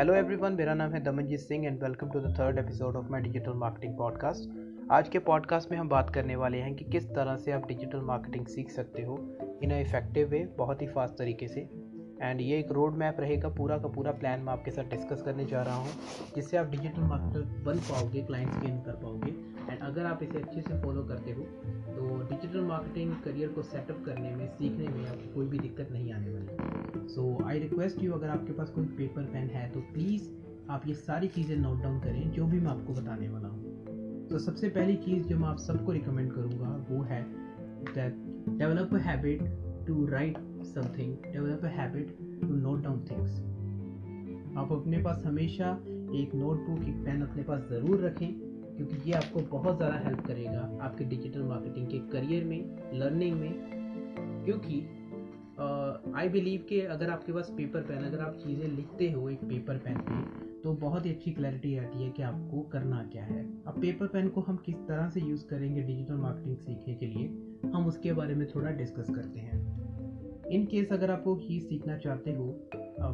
Hello everyone मेरा नाम है Damanjeet Singh and welcome to the third episode of my digital marketing podcast आज के पॉडकास्ट में हम बात करने वाले हैं कि किस तरह से आप डिजिटल मार्केटिंग सीख सकते हो इन अ इफ़ेक्टिव वे बहुत ही फास्ट तरीके से। एंड ये एक रोड मैप रहेगा पूरा का पूरा प्लान मैं आपके साथ डिस्कस करने जा रहा हूँ, जिससे आप डिजिटल मार्केटर बन पाओगे क्लाइंट्स गेन कर पाओगे। एंड अगर आप इसे अच्छे से फॉलो करते हो तो डिजिटल मार्केटिंग करियर को सेटअप करने में, सीखने में आपको कोई भी दिक्कत नहीं आने वाली। सो आई रिक्वेस्ट यू अगर आपके पास कोई पेपर पेन है तो प्लीज़ आप ये सारी चीज़ें नोट डाउन करें, जो भी मैं आपको बताने वाला हूँ। तो सबसे पहली चीज़ जो मैं आप सबको रिकमेंड करूँगा, वो है develop a habit to write something develop a habit to note down things आप अपने पास हमेशा एक नोटबुक एक पेन अपने पास ज़रूर रखें, क्योंकि ये आपको बहुत ज़्यादा हेल्प करेगा आपके डिजिटल मार्केटिंग के करियर में लर्निंग में, क्योंकि आई बिलीव कि अगर आपके पास पेपर पेन अगर आप चीज़ें लिखते हो एक पेपर पेन पे तो बहुत ही अच्छी क्लैरिटी आती है कि आपको करना क्या है। अब पेपर पेन को हम किस तरह से यूज़ करेंगे डिजिटल मार्केटिंग सीखने के लिए? हम उसके बारे में थोड़ा डिस्कस करते हैं। इन केस अगर आप वो चीज़ सीखना चाहते हो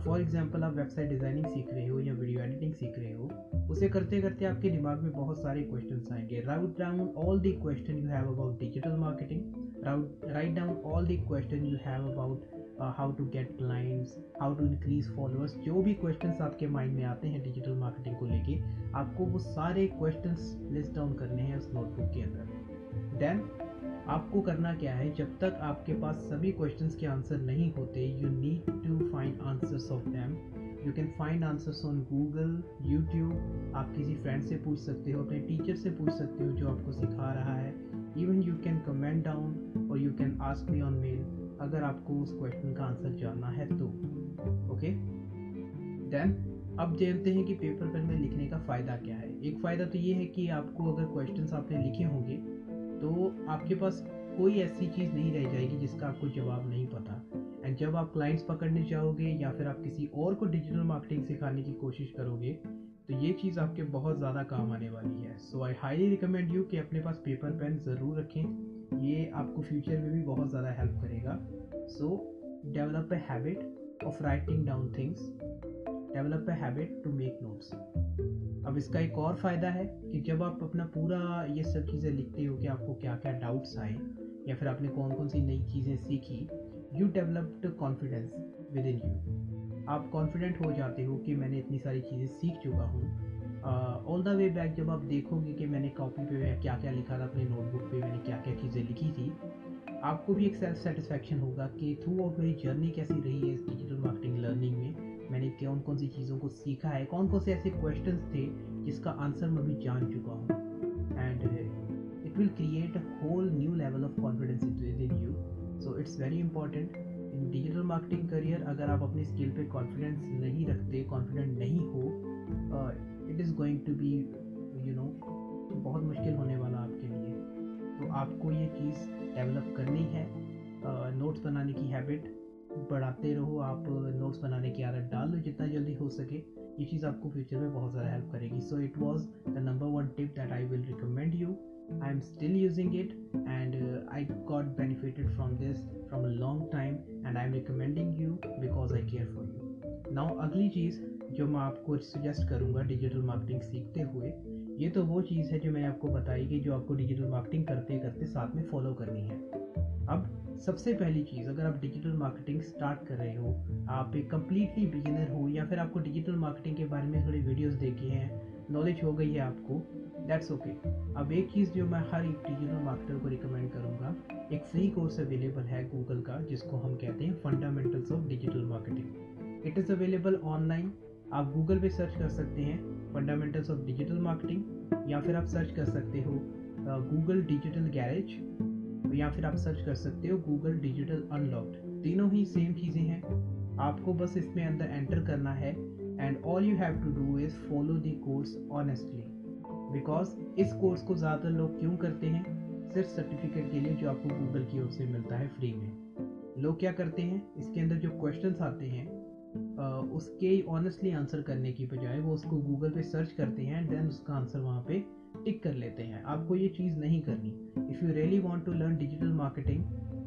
फॉर एग्ज़ाम्पल आप वेबसाइट डिज़ाइनिंग सीख रहे हो या वीडियो एडिटिंग सीख रहे हो, उसे करते करते आपके दिमाग में बहुत सारे क्वेश्चन आएँगे। Write down all the question you have about digital marketing write down all the question you have about how to get clients how to increase followers जो भी क्वेश्चन आपके माइंड में आते हैं डिजिटल मार्केटिंग को लेके, आपको वो सारे क्वेश्चन लिस्ट डाउन करने हैं उस नोटबुक के अंदर। देन आपको करना क्या है? जब तक आपके पास सभी क्वेश्चंस के आंसर नहीं होते you need to find answers of them you can find answers on Google YouTube आप किसी फ्रेंड से पूछ सकते हो, अपने टीचर से पूछ सकते हो जो आपको सिखा रहा है. Even you can comment down और you can ask me on mail अगर आपको उस क्वेश्चन का आंसर जानना है तो. ओके देन अब जानते हैं कि पेपर पेन में लिखने का फ़ायदा क्या है. एक फ़ायदा तो ये है कि आपको अगर क्वेश्चंस आपने लिखे होंगे तो आपके पास कोई ऐसी चीज़ नहीं रह जाएगी जिसका आपको जवाब नहीं पता। एंड जब आप क्लाइंट्स पकड़ने जाओगे या फिर आप किसी और को डिजिटल मार्केटिंग सिखाने की कोशिश करोगे तो ये चीज़ आपके बहुत ज़्यादा काम आने वाली है। So I highly recommend you कि अपने पास पेपर पेन ज़रूर रखें। ये आपको फ्यूचर में भी बहुत ज़्यादा हेल्प करेगा। So develop a habit of writing down things develop a habit to make notes अब इसका एक और फ़ायदा है कि जब आप अपना पूरा ये सब चीज़ें लिखते हो कि आपको क्या क्या डाउट्स आए, या फिर आपने कौन कौन सी नई चीज़ें सीखी you developed confidence with in you आप कॉन्फिडेंट हो जाते हो कि मैंने इतनी सारी चीज़ें सीख चुका हूँ। ऑल द वे बैक जब आप देखोगे कि मैंने कॉपी पे क्या क्या लिखा था, अपने नोटबुक पे मैंने क्या क्या चीज़ें लिखी थी आपको भी एक सेल्फ सेटिस्फेक्शन होगा कि थ्रू आउट मेरी जर्नी कैसी रही है इस डिजिटल मार्केटिंग लर्निंग में? मैंने कौन कौन सी चीज़ों को सीखा है? कौन कौन से ऐसे क्वेश्चंस थे जिसका आंसर मैं भी जान चुका हूँ? And it will create a whole new level of confidence in you so it's very important in digital marketing career अगर आप अपनी स्किल पे कॉन्फिडेंस नहीं रखते कॉन्फिडेंट नहीं हो it is going to be you know बहुत मुश्किल होने वाला आपके लिए। तो आपको ये चीज़ डेवलप करनी है नोट्स बनाने की हैबिट बढ़ाते रहो, आप नोट्स बनाने की आदत डाल लो जितना जल्दी हो सके। ये चीज़ आपको फ्यूचर में बहुत ज़्यादा हेल्प करेगी। So it was the number one tip that I will recommend you I am still using it and I got benefited from this from a long time and I am recommending you because I care for you now अगली चीज़ जो मैं आपको suggest करूँगा digital marketing सीखते हुए ये तो वो चीज़ है जो मैंने आपको बताई कि जो आपको डिजिटल मार्केटिंग करते करते साथ में फॉलो करनी है अब सबसे पहली चीज़, अगर आप डिजिटल मार्केटिंग स्टार्ट कर रहे हो, आप एक कम्प्लीटली बिगिनर हो या फिर आपको डिजिटल मार्केटिंग के बारे में थोड़ी वीडियोस देखी हैं नॉलेज हो गई है आपको दैट्स ओके okay. अब एक चीज़ जो मैं हर एक डिजिटल मार्केटर को रिकमेंड करूँगा, एक फ्री कोर्स अवेलेबल है गूगल का, जिसको हम कहते हैं fundamentals of digital marketing it is available online आप गूगल पे सर्च कर सकते हैं फंडामेंटल्स ऑफ़ डिजिटल मार्केटिंग या फिर आप सर्च कर सकते हो गूगल डिजिटल गैरेज या फिर आप सर्च कर सकते हो गूगल डिजिटल अनलॉक्ड तीनों ही सेम चीज़ें हैं। आपको बस इसमें अंदर एंटर करना है and all you have to do is follow the course honestly because इस कोर्स को ज़्यादातर लोग क्यों करते हैं? सिर्फ़ सर्टिफिकेट के लिए जो आपको गूगल की ओर से मिलता है फ्री में। लोग क्या करते हैं? इसके अंदर जो क्वेश्चन आते हैं उसके ऑनेस्टली आंसर करने की बजाय वो उसको गूगल पे सर्च करते हैं एंड देन उसका आंसर वहाँ पे टिक कर लेते हैं। आपको ये चीज़ नहीं करनी। If you really want to learn digital marketing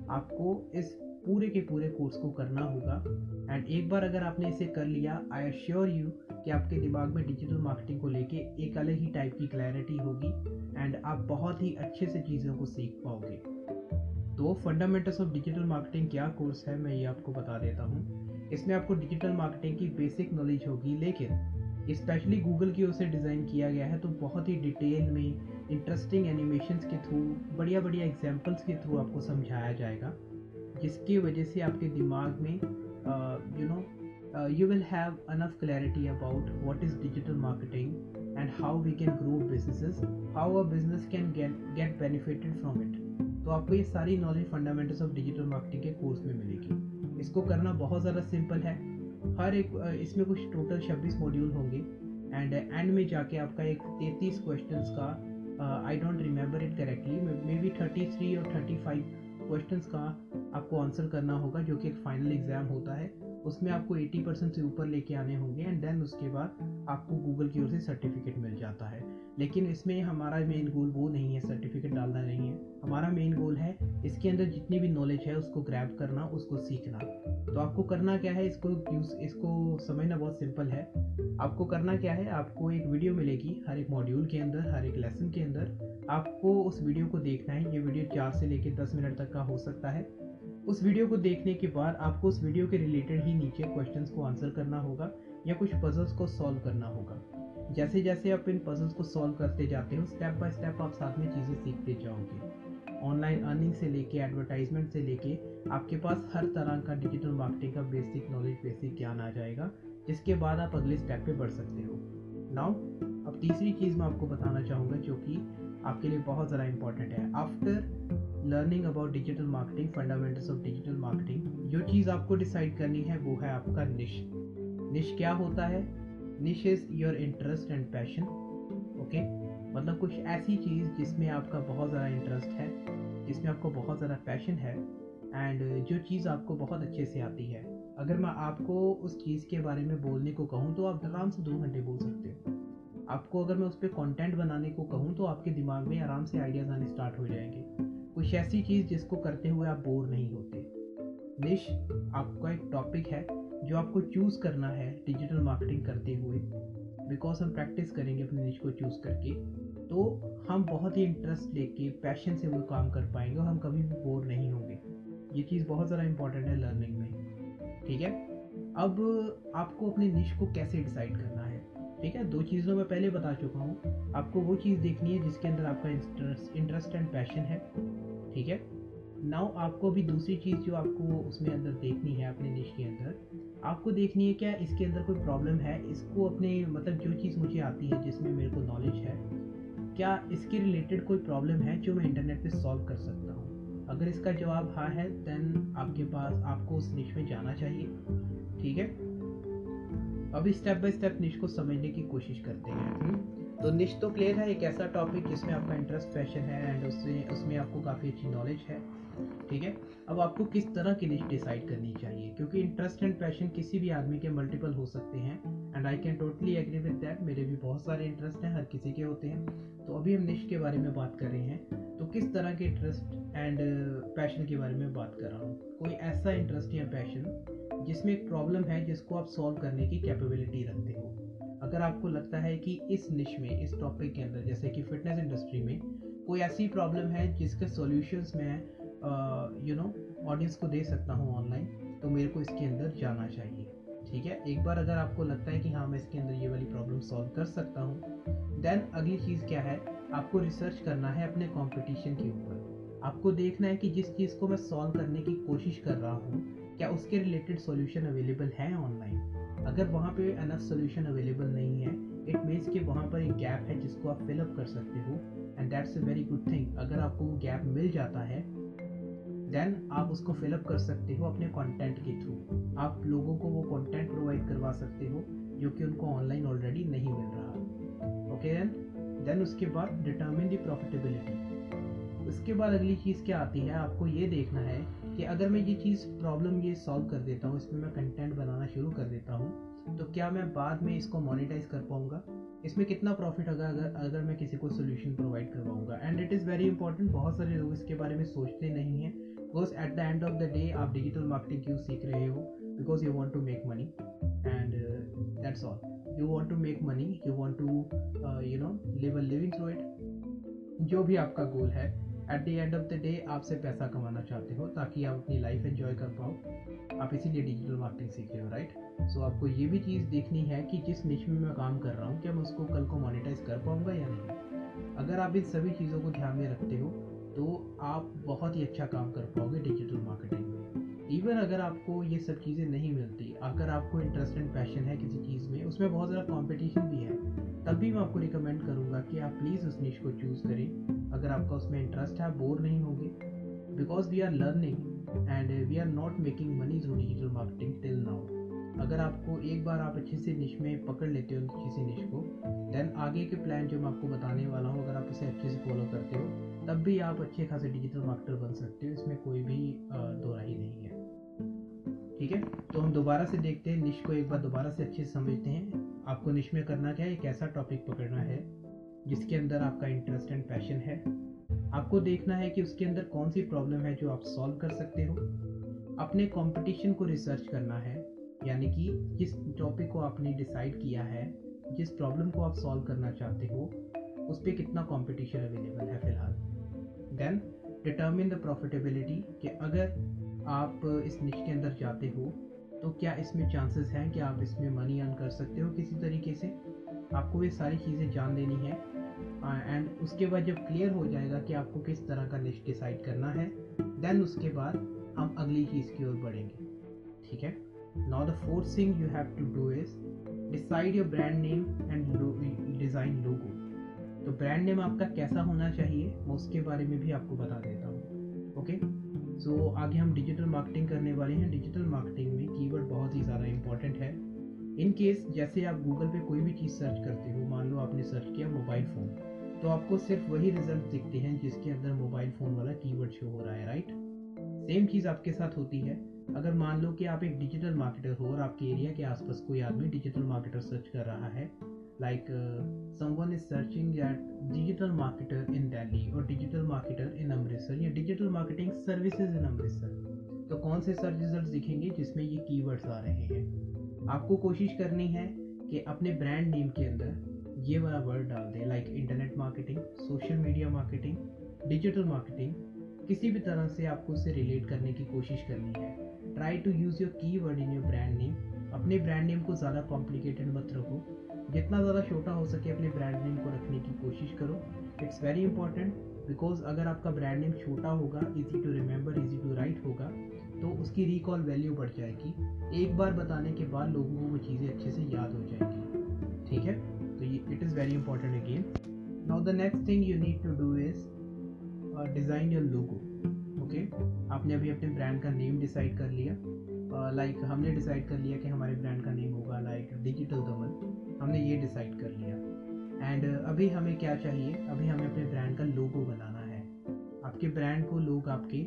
आपको इस पूरे के पूरे कोर्स को करना होगा। एंड एक बार अगर आपने इसे कर लिया आई एश्योर यू कि आपके दिमाग में डिजिटल मार्केटिंग को लेके एक अलग ही टाइप की क्लैरिटी होगी एंड आप बहुत ही अच्छे से चीज़ों को सीख पाओगे। तो फंडामेंटल्स ऑफ़ डिजिटल मार्केटिंग क्या कोर्स है, मैं ये आपको बता देता हूँ। इसमें आपको डिजिटल मार्केटिंग की बेसिक नॉलेज होगी, लेकिन स्पेशली गूगल की ओर से डिज़ाइन किया गया है तो बहुत ही डिटेल में इंटरेस्टिंग एनिमेशंस के थ्रू बढ़िया बढ़िया एग्जांपल्स के थ्रू आपको समझाया जाएगा, जिसकी वजह से आपके दिमाग में you know you will have enough clarity about what is digital marketing and how we can grow businesses how a business can get get benefited from it तो आपको ये सारी knowledge fundamentals of digital marketing के course में मिलेगी। इसको करना बहुत ज़्यादा सिंपल है। हर एक इसमें कुछ टोटल छब्बीस मॉड्यूल होंगे। एंड एंड में जाके आपका एक तैतीस क्वेश्चन का I don't remember it correctly maybe thirty three और थर्टी फाइव क्वेश्चन का आपको आंसर करना होगा, जो कि एक फाइनल एग्ज़ाम होता है। उसमें आपको 80 परसेंट से ऊपर लेके आने होंगे एंड देन उसके बाद आपको गूगल की ओर से सर्टिफिकेट मिल जाता है। लेकिन इसमें हमारा मेन गोल वो नहीं है सर्टिफिकेट डालना नहीं है। हमारा मेन गोल है इसके अंदर जितनी भी नॉलेज है उसको ग्रैब करना, उसको सीखना। तो आपको करना क्या है, इसको यूज़ इसको समझना बहुत सिंपल है। आपको करना क्या है, आपको एक वीडियो मिलेगी हर एक मॉड्यूल के अंदर, हर एक लेसन के अंदर। आपको उस वीडियो को देखना है, ये वीडियो चार से लेकर दस मिनट तक का हो सकता है। उस वीडियो को देखने के बाद आपको उस वीडियो के रिलेटेड ही नीचे क्वेश्चंस को आंसर करना होगा या कुछ पजल्स को सॉल्व करना होगा। जैसे जैसे आप इन पजल्स को सॉल्व करते जाते हो स्टेप बाय स्टेप आप साथ में चीज़ें सीखते जाओगे। ऑनलाइन अर्निंग से लेके एडवर्टाइजमेंट से लेके आपके पास हर तरह का डिजिटल मार्केटिंग का बेसिक नॉलेज बेसिक ज्ञान आ जाएगा, जिसके बाद आप अगले स्टेप पे बढ़ सकते हो। नाउ अब तीसरी चीज़ मैं आपको बताना चाहूँगा, जो कि आपके लिए बहुत ज़्यादा इंपॉर्टेंट है। After learning about digital marketing fundamentals of digital marketing जो चीज़ आपको डिसाइड करनी है, वो है आपका निश निश क्या होता है? Niche is your interest and passion okay मतलब कुछ ऐसी चीज़ जिसमें आपका बहुत ज़्यादा इंटरेस्ट है, जिसमें आपको बहुत ज़्यादा पैशन है एंड जो चीज़ आपको बहुत अच्छे से आती है। अगर मैं आपको उस चीज़ के बारे में बोलने को कहूँ तो आप आराम से दो घंटे बोल सकते हो। आपको अगर मैं उस पर कॉन्टेंट बनाने को कहूँ तो आपके दिमाग में आराम से आइडियाज़ आने स्टार्ट हो जाएँगे। कुछ ऐसी चीज़ जिसको करते हुए आप बोर नहीं होते। निश आपका एक टॉपिक है जो आपको चूज़ करना है डिजिटल मार्केटिंग करते हुए बिकॉज़ हम प्रैक्टिस करेंगे अपने निश को चूज़ करके तो हम बहुत ही इंटरेस्ट लेके पैशन से वो काम कर पाएँगे और हम कभी भी बोर नहीं होंगे। ये चीज़ बहुत ज़्यादा इंपॉर्टेंट है लर्निंग में। ठीक है? अब आपको अपने निश को कैसे डिसाइड करना है? ठीक है? दो चीज़ों में पहले बता चुका हूँ। आपको वो चीज़ देखनी है जिसके अंदर आपका इंटरेस्ट एंड पैशन है। ठीक है? नाउ आपको भी दूसरी चीज़ जो आपको उसमें अंदर देखनी है अपने निश के अंदर आपको देखनी है क्या इसके अंदर कोई प्रॉब्लम है? इसको अपने मतलब जो चीज़ मुझे आती है, जिसमें मेरे को नॉलेज है, क्या इसके रिलेटेड कोई प्रॉब्लम है जो मैं इंटरनेट पे सॉल्व कर सकता हूँ? अगर इसका जवाब हाँ है देन आपके पास, आपको उस निश में जाना चाहिए, ठीक है? अभी स्टेप बाय स्टेप निश को समझने की कोशिश करते हैं। हम्म? तो निश तो क्लियर है, एक ऐसा टॉपिक जिसमें आपका इंटरेस्ट पैशन है एंड उससे उसमें आपको काफ़ी अच्छी नॉलेज है। ठीक है? अब आपको किस तरह की निश डिसाइड करनी चाहिए? क्योंकि इंटरेस्ट एंड पैशन किसी भी आदमी के मल्टीपल हो सकते हैं। And I can totally agree with that मेरे भी बहुत सारे इंटरेस्ट हैं, हर किसी के होते हैं। तो अभी हम निश के बारे में बात कर रहे हैं। तो किस तरह के इंटरेस्ट एंड पैशन के बारे में बात कर रहा हूँ? कोई ऐसा इंटरेस्ट या पैशन जिसमें एक प्रॉब्लम है जिसको आप सॉल्व करने की कैपेबिलिटी रखते हो। अगर आपको लगता है कि इस निश में, इस टॉपिक के अंदर, जैसे कि फिटनेस इंडस्ट्री में कोई ऐसी प्रॉब्लम है जिसके सॉल्यूशंस मैं यू नो ऑडियंस को दे सकता हूँ ऑनलाइन तो मेरे को इसके अंदर जाना चाहिए। ठीक है? एक बार अगर आपको लगता है कि हाँ मैं इसके अंदर ये वाली प्रॉब्लम सॉल्व कर सकता हूँ देन अगली चीज़ क्या है? आपको रिसर्च करना है अपने कंपटीशन के ऊपर। आपको देखना है कि जिस चीज़ को मैं सॉल्व करने की कोशिश कर रहा हूँ, क्या उसके रिलेटेड सॉल्यूशन अवेलेबल है ऑनलाइन अगर वहाँ पे अनफ सोल्यूशन अवेलेबल नहीं है इट मीन्स कि वहाँ पर एक गैप है जिसको आप फिलअप कर सकते हो and that's a very good thing अगर आपको वो गैप मिल जाता है देन आप उसको फिलअप कर सकते हो अपने कंटेंट के थ्रू आप लोगों को वो कंटेंट प्रोवाइड करवा सकते हो जो कि उनको ऑनलाइन ऑलरेडी नहीं मिल रहा। ओके देन देन उसके बाद डिटर्मिन द प्रॉफिटेबिलिटी उसके बाद अगली चीज़ क्या आती है? आपको ये देखना है कि अगर मैं ये चीज़ प्रॉब्लम ये सॉल्व कर देता हूँ, इसमें मैं कंटेंट बनाना शुरू कर देता हूँ तो क्या मैं बाद में इसको मोनिटाइज कर पाऊँगा? इसमें कितना प्रॉफिट होगा अगर अगर मैं किसी को solution provide करवाऊँगा? And it is very important बहुत सारे लोग इसके बारे में सोचते नहीं हैं। Because at the end of the day आप डिजिटल मार्केटिंग क्यों सीख रहे हो? Because you want to make money and that's all you want to make money you want to you know live a living through it जो भी आपका goal है at the end of the day आपसे पैसा कमाना चाहते हो ताकि आप अपनी लाइफ एंजॉय कर पाओ। आप इसीलिए डिजिटल मार्केटिंग सीख रहे हो राइट सो so, आपको ये भी चीज़ देखनी है कि जिस निश में मैं काम कर रहा हूँ क्या मैं उसको कल को मोनिटाइज कर पाऊँगा या नहीं। अगर आप इन सभी चीज़ों को ध्यान में रखते हो तो आप बहुत ही अच्छा काम कर पाओगे डिजिटल मार्केटिंग में। इवन अगर आपको ये सब चीज़ें नहीं मिलती, अगर आपको इंटरेस्ट एंड पैशन है किसी चीज़ में, उसमें बहुत ज़्यादा कॉम्पिटिशन भी है, तब भी मैं आपको रिकमेंड करूँगा कि आप प्लीज़ उस निश को चूज़ करें। अगर आपका उसमें इंटरेस्ट है बोर नहीं होंगे। Because we are learning and we are not making money through digital marketing till now अगर आपको एक बार आप अच्छे से निश में पकड़ लेते हो किसी निश को देन आगे के प्लान जो मैं आपको बताने वाला हूँ, अगर आप उसे अच्छे से फॉलो करते हो, तब भी आप अच्छे खासे डिजिटल मार्केटर बन सकते हो। इसमें कोई भी दो राही नहीं है। ठीक है? तो हम दोबारा से देखते हैं निश को एक बार दोबारा से अच्छे से समझते हैं। आपको निश में करना क्या है? एक ऐसा टॉपिक पकड़ना है, जिसके अंदर आपका इंटरेस्ट एंड पैशन है। आपको देखना है कि उसके अंदर कौन सी प्रॉब्लम है जो आप सॉल्व कर सकते हो। अपने कंपटीशन को रिसर्च करना है। यानी कि जिस टॉपिक को आपने डिसाइड किया है जिस प्रॉब्लम को आप सॉल्व करना चाहते हो, उस पर कितना कंपटीशन अवेलेबल है फ़िलहाल। देन डिटर्मिन द प्रॉफिटेबिलिटी कि अगर आप इस निश के अंदर जाते हो तो क्या इसमें चांसेस हैं कि आप इसमें मनी अर्न कर सकते हो किसी तरीके से? आपको ये सारी चीज़ें जान देनी है। एंड उसके बाद जब क्लियर हो जाएगा कि आपको किस तरह का निश डिसाइड करना है देन उसके बाद हम अगली चीज़ की ओर बढ़ेंगे। ठीक है? Now the fourth thing you have to do is decide your brand name and design logo. तो ब्रांड नेम आपका कैसा होना चाहिए मैं उसके बारे में भी आपको बता देता हूँ ओके सो so, आगे हम डिजिटल मार्केटिंग करने वाले हैं। डिजिटल मार्केटिंग में कीवर्ड बहुत ही ज़्यादा इंपॉर्टेंट है। इन केस जैसे आप गूगल पे कोई भी चीज़ सर्च करते हो मान लो आपने सर्च किया मोबाइल फ़ोन तो आपको सिर्फ़ वही रिज़ल्ट दिखते हैं जिसके अंदर मोबाइल फ़ोन वाला कीवर्ड शो हो रहा है राइट सेम चीज़ आपके साथ होती है। अगर मान लो कि आप एक डिजिटल मार्केटर हो और आपके एरिया के आसपास कोई आदमी डिजिटल मार्केटर सर्च कर रहा है like someone is searching at digital marketer in Delhi और डिजिटल मार्केटर इन अमृतसर या digital marketing services in Amritsar तो कौन से सर्च रिज़ल्ट दिखेंगे जिसमें ये कीवर्ड्स आ रहे हैं? आपको कोशिश करनी है कि अपने ब्रांड नेम के अंदर ये वाला वर्ड डाल दें like internet marketing social media marketing digital marketing किसी भी तरह से आपको उससे रिलेट करने की कोशिश करनी है। Try to use your keyword in your brand name अपने ब्रांड नेम को ज़्यादा कॉम्प्लिकेटेड मत रखो। जितना ज़्यादा छोटा हो सके अपने ब्रांड नेम को रखने की कोशिश करो। इट्स वेरी इंपॉर्टेंट बिकॉज़ अगर आपका ब्रांड नेम छोटा होगा easy to remember easy to write होगा तो उसकी रिकॉल वैल्यू बढ़ जाएगी। एक बार बताने के बाद लोगों को वो चीज़ें अच्छे से याद हो जाएँगी। ठीक है? तो ये it is very important again now the next thing you need to do is design your logo okay आपने अभी अपने ब्रांड का नेम डिसाइड कर लिया। लाइक uh, हमने डिसाइड कर लिया कि हमारे ब्रांड का नेम होगा लाइक डिजिटल कमल हमने ये डिसाइड कर लिया। एंड uh, अभी हमें क्या चाहिए? अभी हमें अपने ब्रांड का लोगो बनाना है। आपके ब्रांड को लोग आपके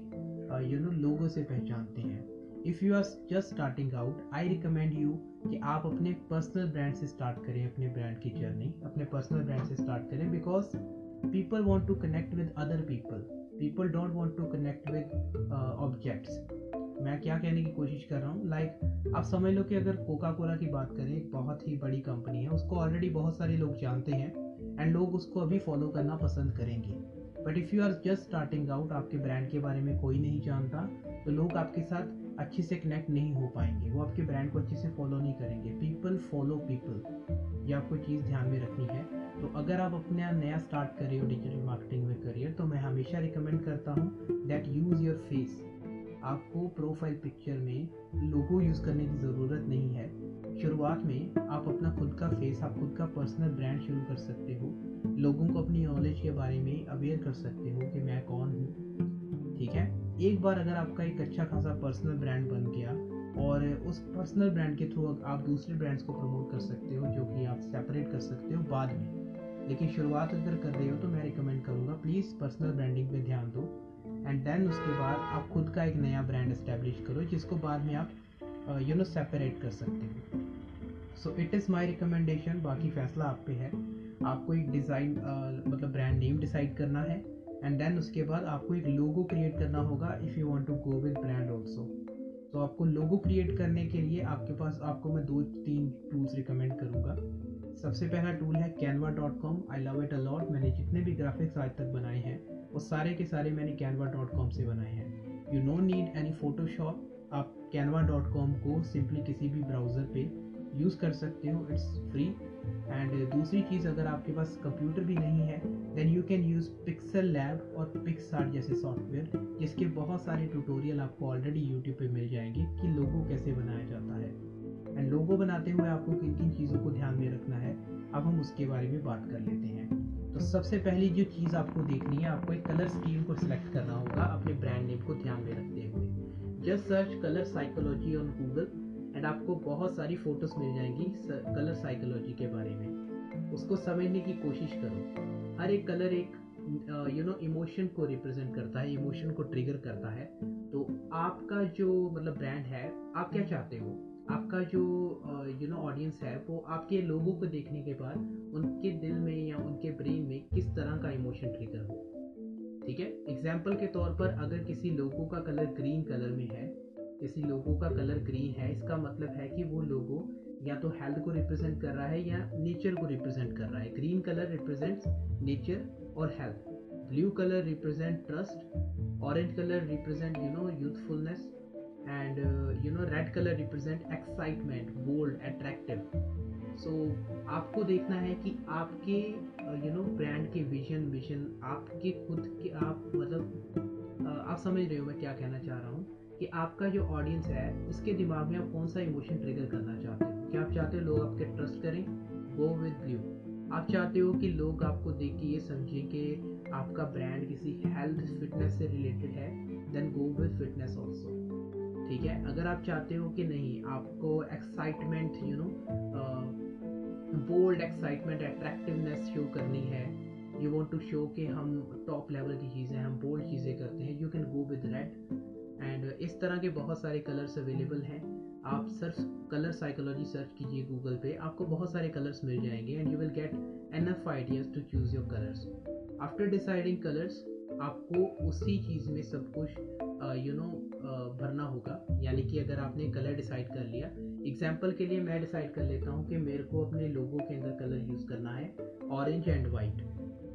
यू नो लोगो से पहचानते हैं। If you are just starting out I recommend you कि आप अपने पर्सनल ब्रांड से स्टार्ट करें अपने ब्रांड की जर्नी अपने पर्सनल ब्रांड से स्टार्ट करें because people want to connect with other people people don't want to connect with objects मैं क्या कहने की कोशिश कर रहा हूँ? लाइक like, आप समझ लो कि अगर कोका कोला की बात करें एक बहुत ही बड़ी कंपनी है उसको ऑलरेडी बहुत सारे लोग जानते हैं एंड लोग उसको अभी फॉलो करना पसंद करेंगे। But if you are just starting out आपके ब्रांड के बारे में कोई नहीं जानता तो लोग आपके साथ अच्छे से कनेक्ट नहीं हो पाएँगे। वो आपके ब्रांड को अच्छे से फॉलो नहीं करेंगे। पीपल फॉलो पीपल ये आपको चीज़ ध्यान में रखनी है। तो अगर आप अपने नया स्टार्ट कर रहे हो डिजिटल मार्केटिंग में करियर तो मैं हमेशा रिकमेंड करता हूँ दैट यूज़ योर फेस आपको प्रोफ़ाइल पिक्चर में लोगो यूज़ करने की ज़रूरत नहीं है। शुरुआत में आप अपना खुद का फेस आप खुद का पर्सनल ब्रांड शुरू कर सकते हो। लोगों को अपनी नॉलेज के बारे में अवेयर कर सकते हो कि मैं कौन हूँ। ठीक है? एक बार अगर आपका एक अच्छा खासा पर्सनल ब्रांड बन गया और उस पर्सनल ब्रांड के थ्रू आप दूसरे ब्रांड्स को प्रमोट कर सकते हो, जो कि आप सेपरेट कर सकते हो बाद में। लेकिन शुरुआत अगर कर रहे हो तो मैं रिकमेंड करूँगा प्लीज़ पर्सनल ब्रांडिंग पे ध्यान दो। एंड देन उसके बाद आप खुद का एक नया ब्रांड इस्टेब्लिश करो जिसको बाद में आप यू नो सेपरेट कर सकते हो। So it is my recommendation बाकी फैसला आप पे है। आपको एक डिज़ाइन uh, मतलब ब्रांड नेम डिसाइड करना है। एंड देन उसके बाद आपको एक लोगो क्रिएट करना होगा if you want to go with brand also तो आपको लोगो क्रिएट करने के लिए आपके पास आपको मैं दो तीन टूल्स रिकमेंड करूँगा। सबसे पहला टूल है Canva dot com I love it a lot मैंने जितने भी ग्राफिक्स आज तक बनाए हैं, वो सारे के सारे मैंने कैनवा डॉट कॉम से बनाए हैं। You no need any Photoshop आप कैनवा डॉट कॉम को सिंपली किसी भी ब्राउज़र पे यूज़ कर सकते हो इट्स फ्री एंड दूसरी चीज़, अगर आपके पास कंप्यूटर भी नहीं है then you can use Pixel Lab और पिक्सार्ट जैसे सॉफ्टवेयर जिसके बहुत सारे ट्यूटोरियल आपको ऑलरेडी यूट्यूब पे मिल जाएँगे कि लोगो कैसे बनाया जाता है। एंड लोगो बनाते हुए आपको किन किन चीज़ों को ध्यान में रखना है, अब हम उसके बारे में बात कर लेते हैं। तो सबसे पहली जो चीज़ आपको देखनी है, आपको एक कलर स्कीम को सिलेक्ट करना होगा अपने ब्रांड नेम को ध्यान में रखते हुए। Just search colour psychology on Google and आपको बहुत सारी फ़ोटोज़ मिल जाएँगी कलर साइकोलॉजी के बारे में। उसको समझने की कोशिश करो। हर एक कलर एक यू नो इमोशन को रिप्रेजेंट करता है इमोशन को ट्रिगर करता है। तो आपका जो मतलब ब्रांड है, आप क्या चाहते हो? आपका जो यू नो ऑडियंस है, वो आपके लोगों को देखने के बाद उनके दिल में या उनके ब्रेन में किस तरह का इमोशन ट्रिगर हो? ठीक है? एग्ज़ाम्पल के तौर पर अगर किसी लोगों का कलर ग्रीन कलर में है, किसी लोगों का कलर ग्रीन है, इसका मतलब है कि वो लोगो या तो हेल्थ को रिप्रेजेंट कर रहा है या नेचर को रिप्रेजेंट कर रहा है। ग्रीन कलर रिप्रेजेंट्स नेचर और health blue colour represent trust orange colour represent you know youthfulness and you know red colour represent excitement bold attractive so आपको देखना है कि आपके यू नो ब्रांड के विजन विजन आपके खुद के आप मतलब uh, आप समझ रहे हो मैं क्या कहना चाह रहा हूँ कि आपका जो ऑडियंस है उसके दिमाग में आप कौन सा इमोशन ट्रिगर करना चाहते हो? क्या आप चाहते हो लोग आपके ट्रस्ट करें? गो विद यू आप चाहते हो कि लोग आपको देख के ये समझें कि आपका ब्रांड किसी हेल्थ फिटनेस से रिलेटेड है then go with fitness also ठीक है? अगर आप चाहते हो कि नहीं, आपको excitement you know bold excitement attractiveness show करनी है यू वॉन्ट टू शो कि हम टॉप लेवल की चीज़ें, हम बोल्ड चीज़ें करते हैं you can go with red and इस तरह के बहुत सारे कलर्स अवेलेबल हैं. आप सर्च कलर साइकोलॉजी सर्च कीजिए गूगल पे, आपको बहुत सारे कलर्स मिल जाएँगे and you will get enough ideas to choose your colours after deciding colours आपको उसी चीज़ में सब कुछ यू नो भरना होगा। यानी कि अगर आपने कलर डिसाइड कर लिया एग्ज़ाम्पल के लिए मैं डिसाइड कर लेता हूँ कि मेरे को अपने लोगों के अंदर कलर यूज़ करना है ऑरेंज एंड वाइट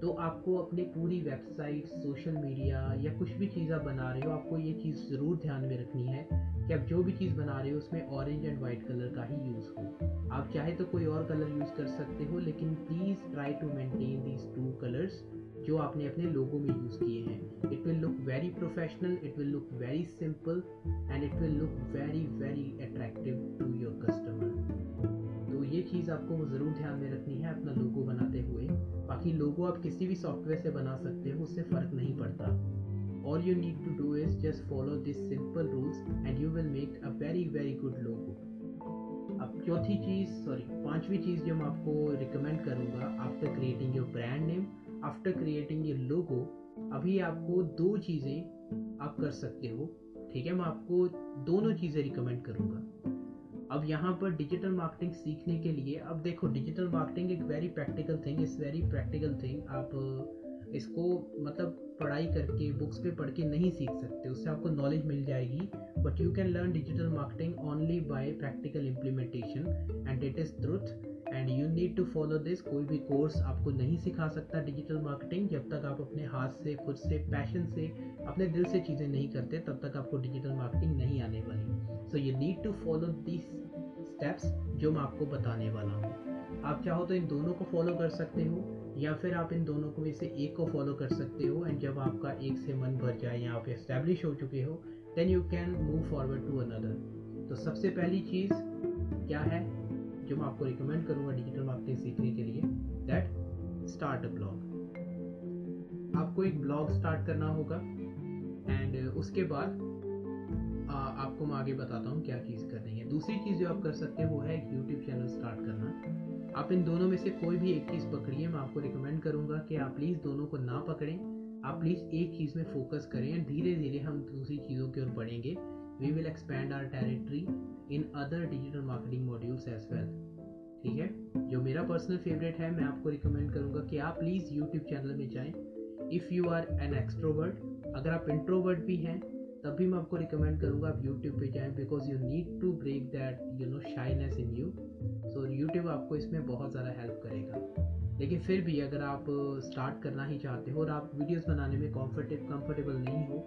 तो आपको अपने पूरी वेबसाइट सोशल मीडिया या कुछ भी चीज़ आप बना रहे हो, आपको ये चीज़ ज़रूर ध्यान में रखनी है कि आप जो भी चीज़ बना रहे हो, उसमें ऑरेंज एंड वाइट कलर का ही यूज़ हो। आप चाहे तो कोई और कलर यूज़ कर सकते हो, लेकिन please try to maintain these two colours जो आपने अपने लोगों में यूज़ किए हैं। It will look very professional it will look very simple and it will look very very attractive to your customer तो ये चीज़ आपको ज़रूर ध्यान में रखनी है अपना लोगो बनाते हुए। बाकी लोगो आप किसी भी सॉफ्टवेयर से बना सकते हो, उससे फ़र्क नहीं पड़ता। All you need to do is just follow this simple rules and you will make a very very good logo अब चौथी चीज़ सॉरी पांचवी चीज़ जो मैं आपको रिकमेंड करूँगा after creating your brand name after creating ये लोगो अभी आपको दो चीज़ें आप कर सकते हो, ठीक है? मैं आपको दोनों चीज़ें रिकमेंड करूँगा। अब यहाँ पर डिजिटल मार्केटिंग सीखने के लिए, अब देखो डिजिटल मार्केटिंग एक very practical thing is very practical thing आप, इसको मतलब पढ़ाई करके बुक्स पे पढ़ के नहीं सीख सकते, उससे आपको नॉलेज मिल जाएगी। But you can learn digital marketing only by practical implementation and it is truth and you need to follow this कोई भी कोर्स आपको नहीं सिखा सकता डिजिटल मार्केटिंग जब तक आप अपने हाथ से, खुद से पैशन से, अपने दिल से चीज़ें नहीं करते, तब तक आपको डिजिटल मार्केटिंग नहीं आने वाली। So you need to follow this steps जो मैं आपको बताने वाला हूँ। आप चाहो तो इन दोनों को फॉलो कर सकते हो, या फिर आप इन दोनों को में से एक को फॉलो कर सकते हो एंड जब आपका एक से मन भर जाए या आप एस्टेब्लिश हो चुके हो then you can move forward to another तो सबसे पहली चीज़ क्या है? जो मैं आपको रिकमेंड करूँगा डिजिटल मार्केटिंग सीखने के लिए दैट स्टार्ट अ ब्लॉग आपको एक ब्लॉग स्टार्ट करना होगा एंड उसके बाद आपको मैं आगे बताता हूँ क्या चीज़ करनी है। दूसरी चीज़ जो आप कर सकते हैं, वो है एक यूट्यूब चैनल स्टार्ट करना। आप इन दोनों में से कोई भी एक चीज़ पकड़िए, मैं आपको रिकमेंड करूँगा कि आप प्लीज़ दोनों को ना पकड़ें। आप प्लीज़ एक चीज़ में फोकस करें एंड धीरे धीरे हम दूसरी चीज़ों की ओर बढ़ेंगे। We will expand our territory in other digital marketing modules as well ठीक है? जो मेरा पर्सनल फेवरेट है, मैं आपको रिकमेंड करूँगा कि आप प्लीज़ यूट्यूब चैनल में जाएँ। If you are an extrovert अगर आप इंट्रोवर्ट भी हैं, तब भी मैं आपको रिकमेंड करूँगा आप यूट्यूब पे जाएँ because you need to break that you know shyness in you so YouTube आपको इसमें बहुत ज़्यादा हेल्प करेगा। लेकिन फिर भी अगर आप स्टार्ट करना ही चाहते हो और आप वीडियोस बनाने में कंफर्टेबल नहीं हो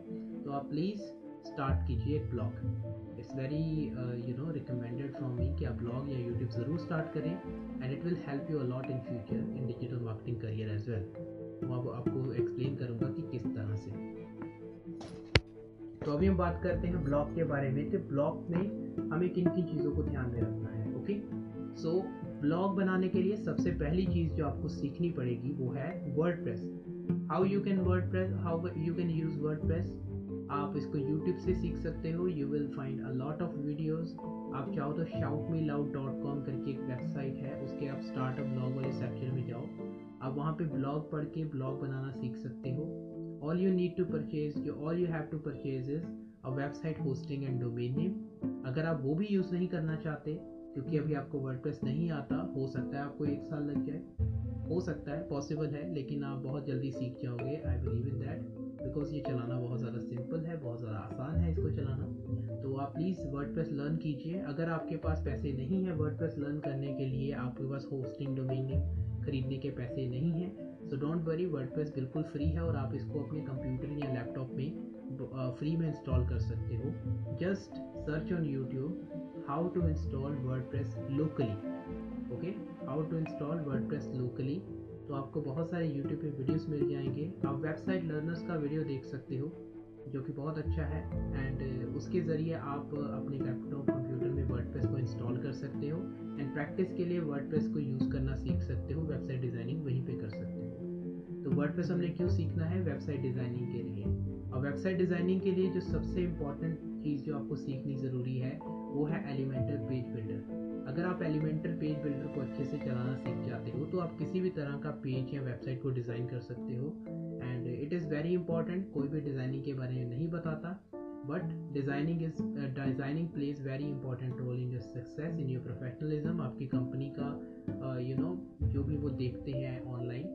तो आप प्लीज़ स्टार्ट कीजिए एक blog it's very you know recommended from me कि आप ब्लॉग या यूट्यूब ज़रूर स्टार्ट करें and it will help you a lot in future in digital marketing career as well मैं अब आपको एक्सप्लेन करूँगा कि किस तरह से। तो अभी हम बात करते हैं ब्लॉग के बारे में तो ब्लॉग में हमें किन किन चीज़ों को ध्यान में रखना है ओके सो ब्लॉग बनाने के लिए सबसे पहली चीज़ जो आपको सीखनी पड़ेगी वो है WordPress how you can WordPress how you can use WordPress आप इसको यूट्यूब से सीख सकते हो। You will find a lot of videos आप चाहो तो shout me loud dot com करके एक वेबसाइट है, उसके आप स्टार्टअप ब्लॉग वाले सेक्शन में जाओ। आप वहाँ पे ब्लॉग पढ़ के ब्लॉग बनाना सीख सकते हो। All you need to purchase all you have to purchase is a website hosting and domain name. अगर आप वो भी यूज़ नहीं करना चाहते, क्योंकि अभी आपको वर्डप्रेस नहीं आता, हो सकता है आपको एक साल लग जाए। हो सकता है पॉसिबल है, लेकिन आप बहुत जल्दी सीख जाओगे I believe in that because ये चलाना बहुत ज़्यादा सिंपल है, बहुत ज़्यादा आसान है इसको चलाना। तो आप प्लीज़ वर्ड लर्न कीजिए। अगर आपके पास पैसे नहीं है वर्ड लर्न करने के लिए, आपके पास होस्टिंग डोमेन खरीदने के पैसे नहीं हैं सो डोंट वरी वर्डप्रेस बिल्कुल फ्री है और आप इसको अपने कंप्यूटर या लैपटॉप में फ्री में इंस्टॉल कर सकते हो। Just search on YouTube how to install WordPress locally okay how to install WordPress locally तो आपको बहुत सारे यूट्यूब पे वीडियोस मिल जाएँगे। आप वेबसाइट लर्नर्स का वीडियो देख सकते हो, जो कि बहुत अच्छा है। एंड उसके ज़रिए आप अपने लैपटॉप कंप्यूटर में वर्डप्रेस को इंस्टॉल कर सकते हो। एंड प्रैक्टिस के लिए वर्डप्रेस को यूज़ करना सीख सकते हो वेबसाइट डिज़ाइनिंग वहीं पे कर सकते हो। तो वर्डप्रेस हमने क्यों सीखना है? वेबसाइट डिज़ाइनिंग के लिए। और वेबसाइट डिज़ाइनिंग के लिए जो सबसे इंपॉर्टेंट चीज़ जो आपको सीखनी ज़रूरी है, वो है एलिमेंटर पेज बिल्डर अगर आप एलिमेंटर पेज बिल्डर को अच्छे से चलाना सीख जाते हो तो आप किसी भी तरह का पेज या वेबसाइट को डिज़ाइन कर सकते हो। And it is very important कोई भी डिज़ाइनिंग के बारे में नहीं बताता but designing is designing plays very important role in your success in your professionalism आपकी कंपनी का you uh, know you know, जो भी वो देखते हैं ऑनलाइन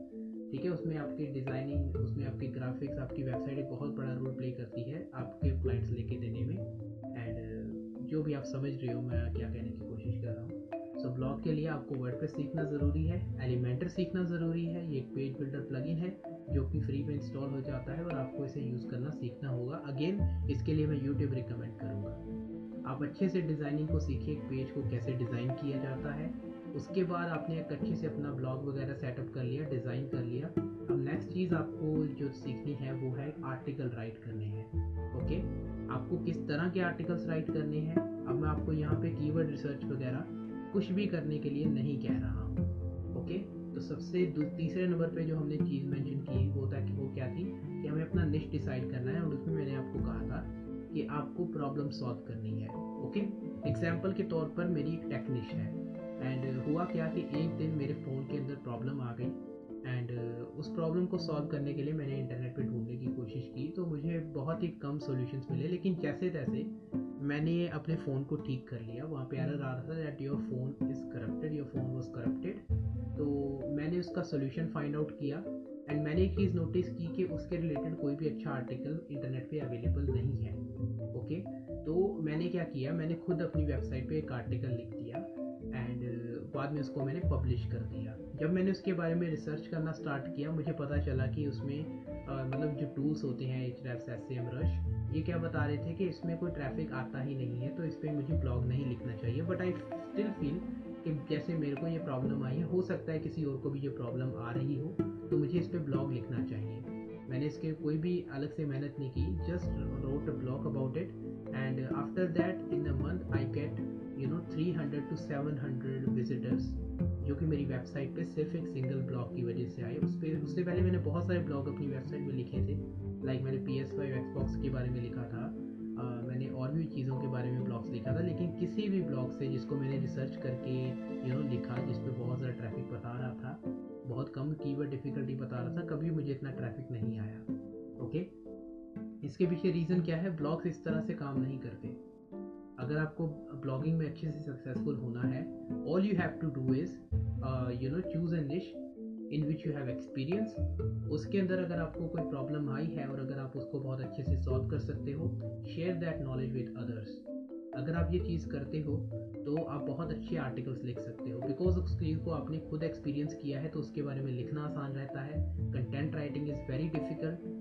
ठीक है? उसमें आपकी डिज़ाइनिंग उसमें आपकी ग्राफिक्स आपकी वेबसाइट एक बहुत बड़ा रोल प्ले करती है आपके क्लाइंट्स लेके देने में। एंड जो भी आप समझ रहे हो, मैं क्या कहने की कोशिश कर रहा हूँ। सो ब्लॉग के लिए आपको वर्ड सीखना ज़रूरी है एलिमेंटर सीखना ज़रूरी है, ये एक पेज बिल्डर प्लगइन है, जो कि फ्री में इंस्टॉल हो जाता है और आपको इसे यूज़ करना सीखना होगा। अगेन इसके लिए मैं यूट्यूब रिकमेंड करूँगा। आप अच्छे से डिज़ाइनिंग को सीखिए, एक पेज को कैसे डिज़ाइन किया जाता है। उसके बाद आपने एक अच्छे से अपना ब्लॉग वगैरह सेटअप कर लिया डिज़ाइन कर लिया। अब नेक्स्ट चीज़ आपको जो सीखनी है, वो है आर्टिकल राइट करने हैं। ओके आपको किस तरह के आर्टिकल्स राइट करने हैं, अब मैं आपको यहाँ पे कीवर्ड रिसर्च वगैरह कुछ भी करने के लिए नहीं कह रहा हूँ ओके तो सबसे तीसरे नंबर पे जो हमने चीज़ मेंशन की वो था कि वो क्या थी कि हमें अपना लिस्ट डिसाइड करना है और उसमें मैंने आपको कहा था कि आपको प्रॉब्लम सॉल्व करनी है ओके एग्ज़ाम्पल के तौर पर मेरी एक टेक्निश है एंड हुआ क्या कि एक दिन मेरे फ़ोन के अंदर प्रॉब्लम आ गई एंड uh, उस प्रॉब्लम को सॉल्व करने के लिए मैंने इंटरनेट पे ढूँढने की कोशिश की तो मुझे बहुत ही कम सॉल्यूशंस मिले लेकिन जैसे तैसे मैंने अपने फ़ोन को ठीक कर लिया। वहाँ पे एरर आ रहा था that your phone is corrupted your phone was corrupted तो मैंने उसका सोल्यूशन फाइंड आउट किया एंड मैंने एक चीज़ नोटिस की कि उसके रिलेटेड कोई भी अच्छा आर्टिकल इंटरनेट पे अवेलेबल नहीं है। ओके तो मैंने क्या किया मैंने खुद अपनी वेबसाइट पे एक आर्टिकल लिख दिया। एंड बाद में उसको मैंने पब्लिश कर दिया। जब मैंने उसके बारे में रिसर्च करना स्टार्ट किया मुझे पता चला कि उसमें uh, मतलब जो टूल्स होते हैं Ahrefs SEMrush ये क्या बता रहे थे कि इसमें कोई ट्रैफ़िक आता ही नहीं है तो इस पर मुझे ब्लॉग नहीं लिखना चाहिए। बट आई स्टिल फील कि जैसे मेरे को ये प्रॉब्लम आई है हो सकता है किसी और को भी ये प्रॉब्लम आ रही हो तो मुझे इस पर ब्लॉग लिखना चाहिए। मैंने इसके कोई भी अलग से मेहनत नहीं की just wrote a blog about it and after that in a month I get you know 300 to 700 visitors जो कि मेरी वेबसाइट पे सिर्फ़ एक सिंगल ब्लॉग की वजह से आए। उस पर उससे पहले मैंने बहुत सारे ब्लॉग अपनी वेबसाइट में लिखे थे। लाइक मैंने पी एस फाइव एक्सबॉक्स के बारे में लिखा था। uh, मैंने और भी चीज़ों के बारे में ब्लॉग्स लिखा था लेकिन किसी भी ब्लॉग से जिसको मैंने रिसर्च करके यू नो लिखा जिस पर बहुत ज़्यादा ट्रैफ़िक बता रहा था बहुत कम कीवर्ड डिफ़िकल्टी बता रहा था कभी मुझे इतना ट्रैफ़िक नहीं आया। ओके इसके पीछे रीज़न क्या है? ब्लॉग्स इस तरह से काम नहीं करते। अगर आपको ब्लॉगिंग में अच्छे से सक्सेसफुल होना है all you have to do is you know choose an niche in which you have experience उसके अंदर अगर आपको कोई प्रॉब्लम आई है और अगर आप उसको बहुत अच्छे से सॉल्व कर सकते हो share that knowledge with others अगर आप ये चीज़ करते हो तो आप बहुत अच्छे आर्टिकल्स लिख सकते हो। बिकॉज़ उस चीज़ को आपने खुद एक्सपीरियंस किया है तो उसके बारे में लिखना आसान रहता है। Content writing is very difficult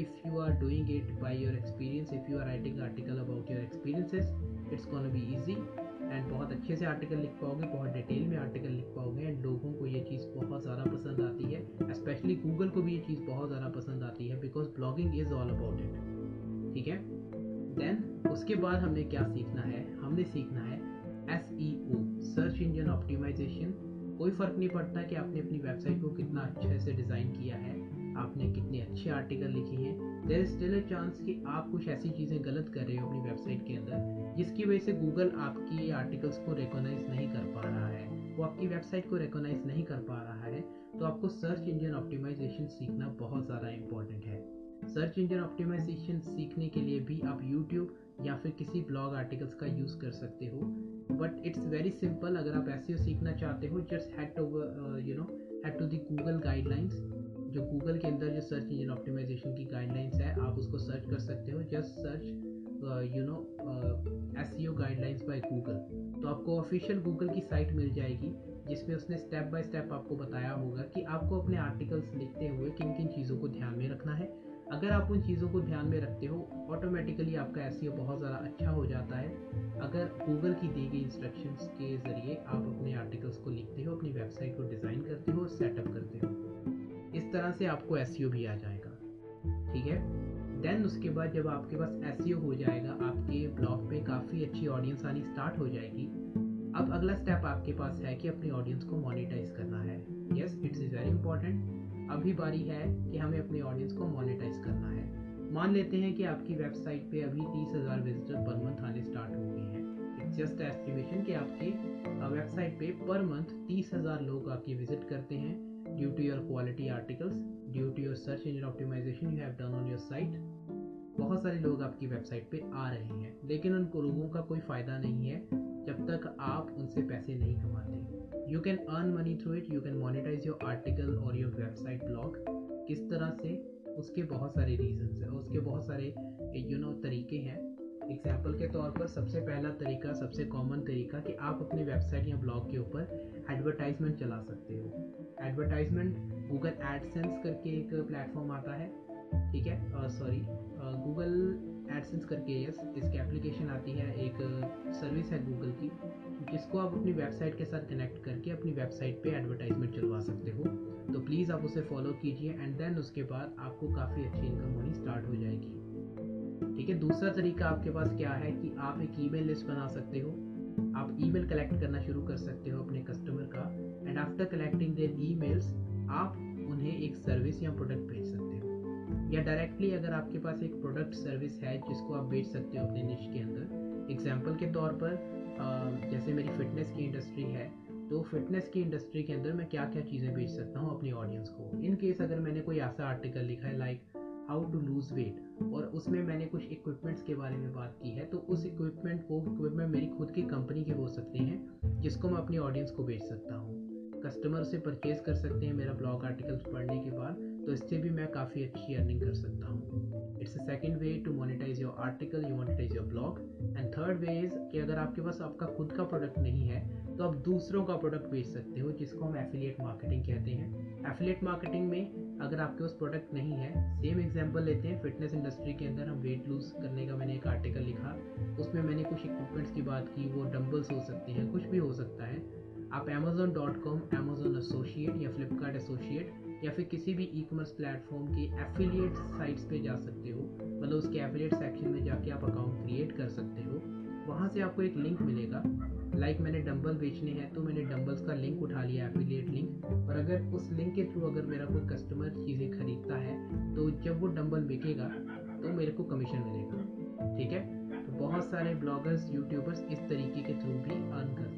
and if you are doing it by your experience if you are writing article about your experiences it's can be easy and बहुत अच्छे से आर्टिकल लिख पाओगे, बहुत डिटेल में आर्टिकल लिख पाओगे एंड लोगों को ये चीज़ बहुत ज़्यादा पसंद आती है। स्पेशली गूगल को भी ये चीज़ बहुत ज़्यादा पसंद आती है because blogging is all about it ठीक है? देन उसके बाद हमने क्या सीखना है? हमने सीखना है S E O search engine optimization कोई फ़र्क नहीं पड़ता कि आपने अपनी वेबसाइट को कितना अच्छे से डिज़ाइन किया है। आपने कितने अच्छे आर्टिकल लिखे हैं। There is still a chance कि आप कुछ ऐसी चीज़ें गलत कर रहे हो अपनी वेबसाइट के अंदर, जिसकी वजह से गूगल आपकी आर्टिकल्स को रिकोनाइज नहीं कर पा रहा है। वो आपकी वेबसाइट को रिकोनाइज नहीं कर पा रहा है। तो आपको सर्च इंजन ऑप्टिमाइजेशन सीखना बहुत ज़्यादा इंपॉर्टेंट है। सर्च इंजन ऑप्टिमाइजेशन सीखने के लिए भी आप यूट्यूब या फिर किसी ब्लॉग आर्टिकल्स का यूज़ कर सकते हो। बट इट्स वेरी सिंपल अगर आप ऐसे सीखना चाहते हो just head to you know head to the Google guidelines जो गूगल के अंदर जो सर्च इंजन ऑप्टिमाइजेशन की गाइडलाइंस है, आप उसको सर्च कर सकते हो। Just search you know S C O guidelines by Google तो आपको ऑफिशियल गूगल की साइट मिल जाएगी, जिसमें उसने स्टेप बाय स्टेप आपको बताया होगा कि आपको अपने आर्टिकल्स लिखते हुए किन किन चीज़ों को ध्यान में रखना है। अगर आप उन चीज़ों को ध्यान में रखते हो ऑटोमेटिकली आपका एस e बहुत ज़्यादा अच्छा हो जाता है। अगर गूगल की दी गई इंस्ट्रक्शंस के ज़रिए आप अपने आर्टिकल्स को लिखते हो, अपनी वेबसाइट को डिज़ाइन करते हो सेटअप करते हो। इस तरह से आपको एस भी आ जाएगा। ठीक है? देन उसके बाद जब आपके पास एस हो जाएगा, आपके ब्लॉग पे काफ़ी अच्छी ऑडियंस आनी स्टार्ट हो जाएगी। अब अगला स्टेप आपके पास है कि अपनी ऑडियंस को मोनेटाइज करना है। Yes it's is very important अभी बारी है कि हमें अपनी ऑडियंस को मोनेटाइज करना है। मान लेते हैं कि आपकी वेबसाइट पे अभी तीस हज़ार विजिटर पर मंथ आने स्टार्ट हो गए हैं। इट्स जस्ट एस्टिमेशन कि आपकी वेबसाइट पे पर मंथ तीस हज़ार लोग आपकी विज़िट करते हैं। Due to your quality articles, due to your search engine optimization you have done on your site. बहुत सारे लोग आपकी वेबसाइट पे आ रहे हैं, लेकिन उन लोगों का कोई फ़ायदा नहीं है जब तक आप उनसे पैसे नहीं कमाते। You can earn money through it you can monetize your article और योर वेबसाइट ब्लॉग किस तरह से? उसके बहुत सारे रीजंस हैं, उसके बहुत सारे यू नो तरीके हैं। एग्ज़ाम्पल के तौर पर सबसे पहला तरीका, सबसे कॉमन तरीका कि आप अपनी वेबसाइट या ब्लॉग के ऊपर एडवर्टाइजमेंट चला सकते हो। एडवर्टाइजमेंट गूगल एडसेंस करके एक प्लेटफॉर्म आता है, ठीक है? सॉरी गूगल एडसेंस करके यस इसकी एप्लीकेशन आती है, एक सर्विस है गूगल की, जिसको आप अपनी वेबसाइट के साथ कनेक्ट करके अपनी वेबसाइट पे एडवर्टाइजमेंट चलवा सकते हो। तो प्लीज़ आप उसे फॉलो कीजिए एंड देन उसके बाद आपको काफ़ी अच्छी इनकम होनी स्टार्ट हो जाएगी। ठीक है? दूसरा तरीका आपके पास क्या है कि आप एक ईमेल लिस्ट बना सकते हो। आप ईमेल कलेक्ट करना शुरू कर सकते हो अपने कस्टमर का। And after collecting their emails आप उन्हें एक सर्विस या प्रोडक्ट भेज सकते हो। या डायरेक्टली अगर आपके पास एक प्रोडक्ट सर्विस है जिसको आप बेच सकते हो अपने निश के अंदर एग्ज़ाम्पल के तौर पर जैसे मेरी फिटनेस की इंडस्ट्री है तो फिटनेस की इंडस्ट्री के अंदर मैं क्या क्या चीज़ें बेच सकता हूँ अपनी ऑडियंस को? इन केस अगर मैंने कोई ऐसा आर्टिकल लिखा है like how to lose weight और उसमें मैंने कुछ इक्विपमेंट्स के बारे में बात की है तो उस इक्विपमेंट को इक्विपमेंट मेरी खुद की कंपनी के हो सकते हैं, जिसको मैं अपनी ऑडियंस को बेच सकता हूँ। कस्टमर से परचेज कर सकते हैं मेरा ब्लॉग आर्टिकल्स पढ़ने के बाद तो इससे भी मैं काफ़ी अच्छी अर्निंग कर सकता हूँ। It's a second way to monetize your article you monetize your blog and third way is कि अगर आपके पास आपका खुद का प्रोडक्ट नहीं है तो आप दूसरों का प्रोडक्ट बेच सकते हो, जिसको हम एफिलिएट मार्केटिंग कहते हैं। एफिलिएट मार्केटिंग में अगर आपके पास प्रोडक्ट नहीं है सेम एग्जांपल लेते हैं फिटनेस इंडस्ट्री के अंदर हम वेट लूज करने का मैंने एक आर्टिकल लिखा, उसमें मैंने कुछ इक्विपमेंट्स की बात की, वो डम्बल्स हो सकते हैं, कुछ भी हो सकता है। आप Amazon dot com Amazon associate या फ्लिपकार्ट एसोसिएट या फिर किसी भी ई कॉमर्स प्लेटफॉर्म की एफिलिएट साइट्स पे जा सकते हो। मतलब उसके एफिलिएट सेक्शन में जाके आप अकाउंट क्रिएट कर सकते हो। वहाँ से आपको एक लिंक मिलेगा। लाइक like मैंने डंबल बेचने हैं तो मैंने डंबल्स का लिंक उठा लिया एफिलिएट लिंक और अगर उस लिंक के थ्रू अगर मेरा कोई कस्टमर चीज़ें खरीदता है तो जब वो डंबल बिकेगा तो मेरे को कमीशन मिलेगा। ठीक है? तो बहुत सारे ब्लॉगर्स यूट्यूबर्स इस तरीके के थ्रू भी अर्न करते हैं।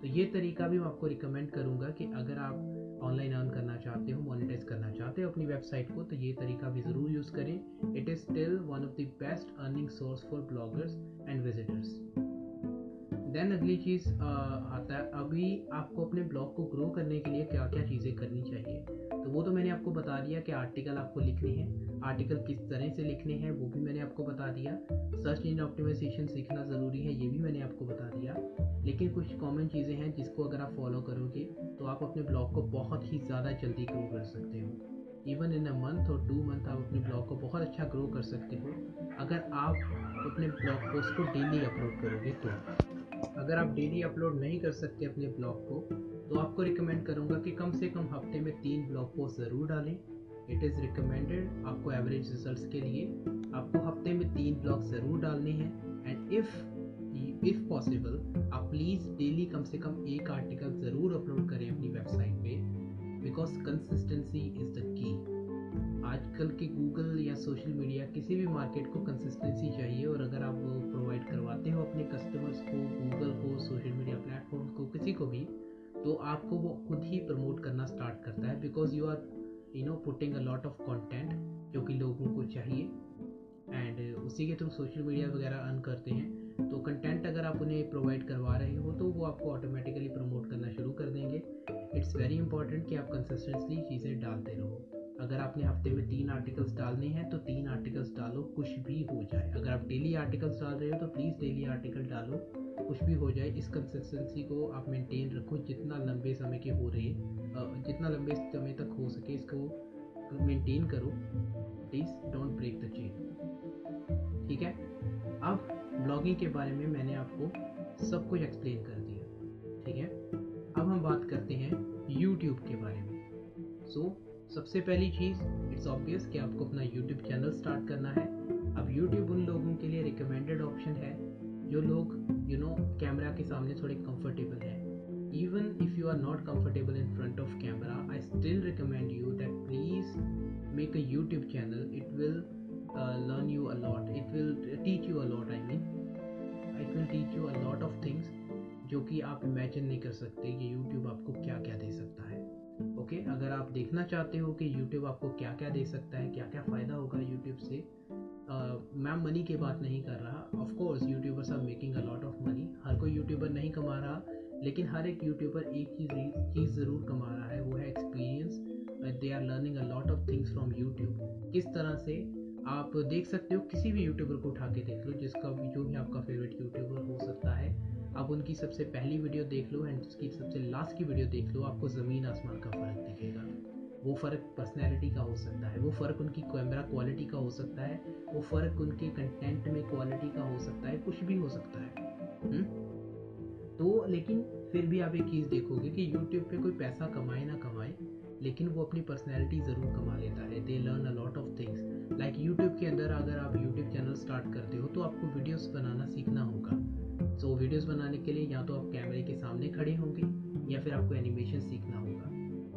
तो ये तरीका भी मैं आपको रिकमेंड करूँगा कि अगर आप ऑनलाइन अर्न करना चाहते हो मोनिटाइज करना चाहते हो अपनी वेबसाइट को तो ये तरीका भी ज़रूर यूज़ करें। It is still one of the best earning source for bloggers and visitors then अगली चीज़ आता है, अभी आपको अपने ब्लॉग को ग्रो करने के लिए क्या क्या चीज़ें करनी चाहिए? तो वो तो मैंने आपको बता दिया कि आर्टिकल आपको लिखने हैं। आर्टिकल किस तरह से लिखने हैं, वो भी मैंने आपको बता दिया। सर्च इंजन ऑप्टिमाइजेशन सीखना ज़रूरी है, ये भी मैंने आपको बता दिया। लेकिन कुछ कॉमन चीज़ें हैं जिसको अगर आप फॉलो करोगे तो आप अपने ब्लॉग को बहुत ही ज़्यादा जल्दी ग्रो कर सकते हो। इवन इन अ मंथ और टू मंथ आप अपने ब्लॉग को बहुत अच्छा ग्रो कर सकते हो। अगर आप अपने ब्लॉग पोस्ट को डेली अपलोड करोगे तो। अगर आप डेली अपलोड नहीं कर सकते अपने ब्लॉग को तो आपको रिकमेंड करूँगा कि कम से कम हफ़्ते में तीन ब्लॉग पोस्ट ज़रूर डालें। इट इज़ रिकमेंडेड आपको एवरेज रिजल्ट्स के लिए। आपको हफ़्ते में तीन ब्लॉग ज़रूर डालने हैं। एंड इफ़ इफ़ पॉसिबल आप प्लीज़ डेली कम से कम एक आर्टिकल ज़रूर अपलोड करें अपनी वेबसाइट पे। बिकॉज़ कंसिस्टेंसी इज़ द की आजकल के गूगल या सोशल मीडिया किसी भी मार्केट को कंसिस्टेंसी चाहिए और अगर आप प्रोवाइड करवाते हो अपने कस्टमर्स को गूगल को सोशल मीडिया प्लेटफॉर्म को, किसी को भी तो आपको वो खुद ही प्रमोट करना स्टार्ट करता है because you are you know putting a lot of content जो कि लोगों को चाहिए। एंड उसी के थ्रू सोशल मीडिया वगैरह अर्न करते हैं। तो कंटेंट अगर आप उन्हें प्रोवाइड करवा रहे हो तो वो आपको ऑटोमेटिकली प्रमोट करना शुरू कर देंगे। इट्स वेरी इंपॉर्टेंट कि आप कंसिस्टेंटली चीज़ें डालते रहो। अगर आपने हफ़्ते में तीन आर्टिकल्स डालने हैं तो तीन आर्टिकल्स डालो, कुछ भी हो जाए। अगर आप डेली आर्टिकल्स डाल रहे हो तो प्लीज़ डेली आर्टिकल डालो। कुछ भी हो जाए इस कंसिस्टेंसी को आप मेंटेन रखो जितना लंबे समय के हो रहे जितना लंबे समय तक हो सके इसको मेंटेन करो। Please don't break the chain ठीक है? अब ब्लॉगिंग के बारे में मैंने आपको सब कुछ एक्सप्लेन कर दिया। ठीक है? अब हम बात करते हैं यूट्यूब के बारे में। सो so, सबसे पहली चीज़ इट्स ऑब्वियस कि आपको अपना यूट्यूब चैनल स्टार्ट करना है। अब यूट्यूब उन लोगों के लिए रिकमेंडेड ऑप्शन है जो लोग यू नो कैमरा के सामने थोड़े कंफर्टेबल है. Even if you are not comfortable in front of camera I still recommend you that please make a YouTube channel it will learn you a lot it will teach you a lot I mean it will teach you a lot of things जो कि आप imagine नहीं कर सकते कि YouTube आपको क्या क्या दे सकता है. Okay okay? अगर आप देखना चाहते हो कि यूट्यूब आपको क्या क्या दे सकता है, क्या क्या फ़ायदा होगा यूट्यूब से मैं मनी की बात नहीं कर रहा। Of course YouTubers are making a lot of money हर कोई यूट्यूबर नहीं कमा रहा, लेकिन हर एक यूट्यूबर एक चीज़ चीज़ ज़रूर कमा रहा है। वो है experience they are learning a lot of things from YouTube किस तरह से? आप देख सकते हो, किसी भी यूट्यूबर को उठा के देख लो, जिसका जो भी आपका फेवरेट यूट्यूबर हो सकता है। आप उनकी सबसे पहली वीडियो देख लो एंड उसकी सबसे लास्ट की वीडियो देख लो। आपको ज़मीन आसमान का फ़र्क दिखेगा। वो फ़र्क पर्सनैलिटी का हो सकता है वो फ़र्क उनकी कैमरा क्वालिटी का हो सकता है वो फ़र्क उनके कंटेंट में क्वालिटी का हो सकता है कुछ भी हो सकता है हुँ? हम्म? तो लेकिन फिर भी आप एक चीज़ देखोगे कि यूट्यूब पे कोई पैसा कमाए ना कमाए लेकिन वो अपनी पर्सनैलिटी ज़रूर कमा लेता है they learn a lot of things like YouTube के अंदर अगर आप यूट्यूब चैनल स्टार्ट करते हो तो आपको वीडियोस बनाना सीखना होगा सो so, वीडियोस बनाने के लिए या तो आप कैमरे के सामने खड़े होंगे या फिर आपको एनिमेशन सीखना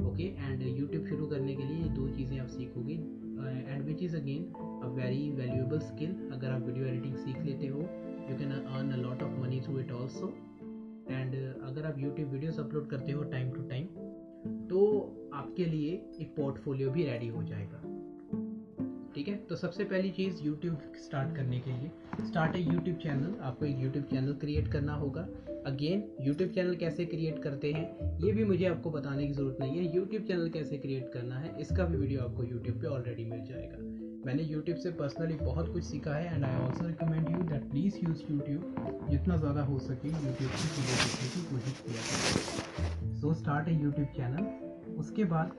ओके एंड यूट्यूब शुरू करने के लिए दो चीज़ें आप सीखोगे। And which is again a very valuable skill अगर आप वीडियो एडिटिंग सीख लेते हो you can earn a lot of money through it also and अगर आप यूट्यूब वीडियोस अपलोड करते हो टाइम टू टाइम तो आपके लिए एक पोर्टफोलियो भी रेडी हो जाएगा। ठीक है? तो सबसे पहली चीज़ यूट्यूब स्टार्ट करने के लिए। स्टार्ट है यूट्यूब चैनल आपको एक यूट्यूब चैनल क्रिएट करना होगा। अगेन यूट्यूब चैनल कैसे क्रिएट करते हैं, ये भी मुझे आपको बताने की ज़रूरत नहीं है। यूट्यूब चैनल कैसे क्रिएट करना है, इसका भी वीडियो आपको यूट्यूब पे ऑलरेडी मिल जाएगा। मैंने यूट्यूब से पर्सनली बहुत कुछ सीखा है and I also recommend you that please use YouTube जितना ज़्यादा हो सके यूट्यूब की चीज़ें सीखने की कोशिश किया सो स्टार्ट है यूट्यूब चैनल उसके बाद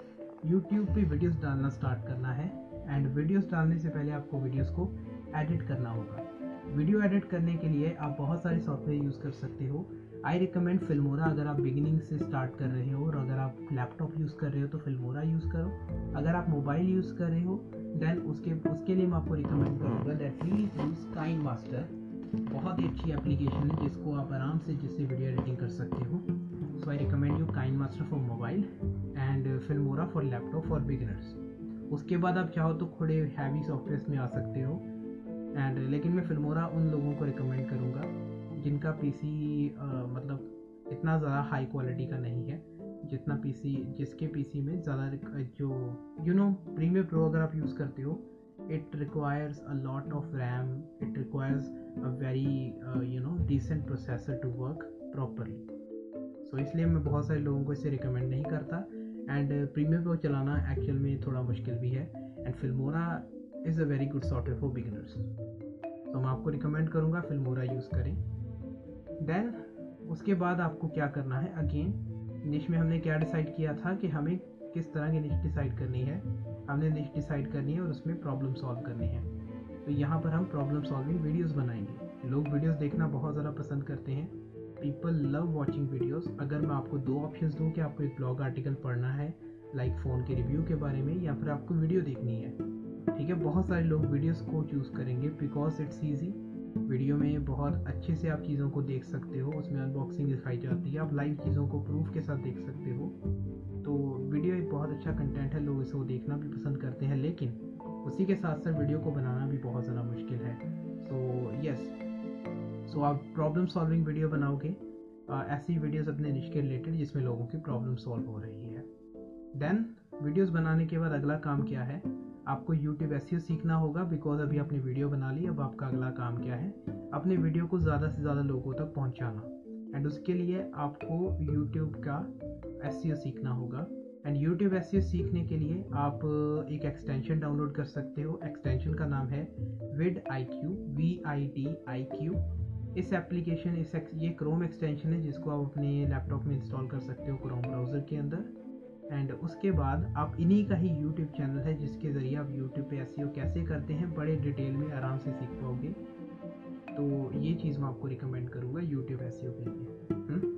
यूट्यूब पे वीडियोस डालना स्टार्ट करना है। एंड वीडियोस डालने से पहले आपको वीडियोस को एडिट करना होगा। वीडियो एडिट करने के लिए आप बहुत सारे सॉफ्टवेयर यूज़ कर सकते हो। आई रिकमेंड फिल्मोरा अगर आप बिगिनिंग से स्टार्ट कर रहे हो और अगर आप लैपटॉप यूज़ कर रहे हो तो फिल्मोरा यूज़ करो। अगर आप मोबाइल यूज़ कर रहे हो देन उसके उसके लिए मैं आपको रिकमेंड करूँगा that please use KineMaster बहुत ही अच्छी एप्लीकेशन है जिसको आप आराम से जिससे वीडियो एडिटिंग कर सकते हो। So I recommend you KineMaster for mobile and Filmora for laptop for beginners उसके बाद आप चाहो तो थोड़े हैवी सॉफ्टवेयर में आ सकते हो। एंड लेकिन मैं फिल्मोरा उन लोगों को रिकमेंड करूँगा, जिनका पीसी मतलब इतना ज़्यादा हाई क्वालिटी का नहीं है, जितना पीसी जिसके पीसी में ज़्यादा जो यू नो प्रीमियर प्रो अगर आप यूज़ करते हो it requires a lot of RAM it requires a very you know know processor to work properly so इसलिए मैं बहुत सारे लोगों को इसे रिकमेंड नहीं करता एंड प्रीमियम प्रो चलाना एक्चुअल में थोड़ा मुश्किल भी है and Filmora is a very good software for beginners तो मैं आपको रिकमेंड करूँगा फिल्मोरा यूज़ करें। देन उसके बाद आपको क्या करना है? अगेन निश में हमने क्या डिसाइड किया था कि हमें किस तरह की निश डिसाइड करनी है? हमने निश डिसाइड करनी है और उसमें प्रॉब्लम सॉल्व करनी है। तो यहाँ पर हम प्रॉब्लम सॉल्विंग वीडियोस बनाएँगे। लोग वीडियोस देखना बहुत ज़्यादा पसंद करते हैं। पीपल लव वॉचिंग वीडियोस अगर मैं आपको दो ऑप्शन दूँ कि आपको एक ब्लॉग आर्टिकल पढ़ना है लाइक फ़ोन के रिव्यू के बारे में, या फिर आपको वीडियो देखनी है ठीक है, बहुत सारे लोग वीडियोस को चूज़ करेंगे बिकॉज़ इट्स ईजी वीडियो में बहुत अच्छे से आप चीज़ों को देख सकते हो, उसमें अनबॉक्सिंग दिखाई जाती है, आप लाइव चीज़ों को प्रूफ के साथ देख सकते हो। तो वीडियो एक बहुत अच्छा कंटेंट है, लोग इसे देखना भी पसंद करते हैं, लेकिन उसी के साथ साथ वीडियो को बनाना भी बहुत ज़्यादा मुश्किल है। सो यस सो आप प्रॉब्लम सॉल्विंग वीडियो बनाओगे ऐसी वीडियोस अपने निश के रिलेटेड जिसमें लोगों की प्रॉब्लम सॉल्व हो रही है। देन वीडियोस बनाने के बाद अगला काम क्या है? आपको यूट्यूब एस सीखना होगा बिकॉज़ अभी आपने वीडियो बना ली, अब आपका अगला काम क्या है? अपने वीडियो को ज़्यादा से ज़्यादा लोगों तक पहुँचाना। एंड उसके लिए आपको यूट्यूब का एस सीखना होगा। एंड यूट्यूब एस सीखने के लिए आप एक एक्सटेंशन डाउनलोड कर सकते हो। एक्सटेंशन का नाम है VidIQ V I T I Q इस एप्लीकेशन इस ये क्रोम एक्सटेंशन है जिसको आप अपने लैपटॉप में इंस्टॉल कर सकते हो क्रोम ब्राउज़र के अंदर। एंड उसके बाद आप इन्हीं का ही यूट्यूब चैनल है, जिसके ज़रिए आप यूट्यूब पे एस कैसे करते हैं, बड़े डिटेल में आराम से सीख पाओगे। तो ये चीज़ मैं आपको रिकमेंड करूँगा यूट्यूब एस के लिए।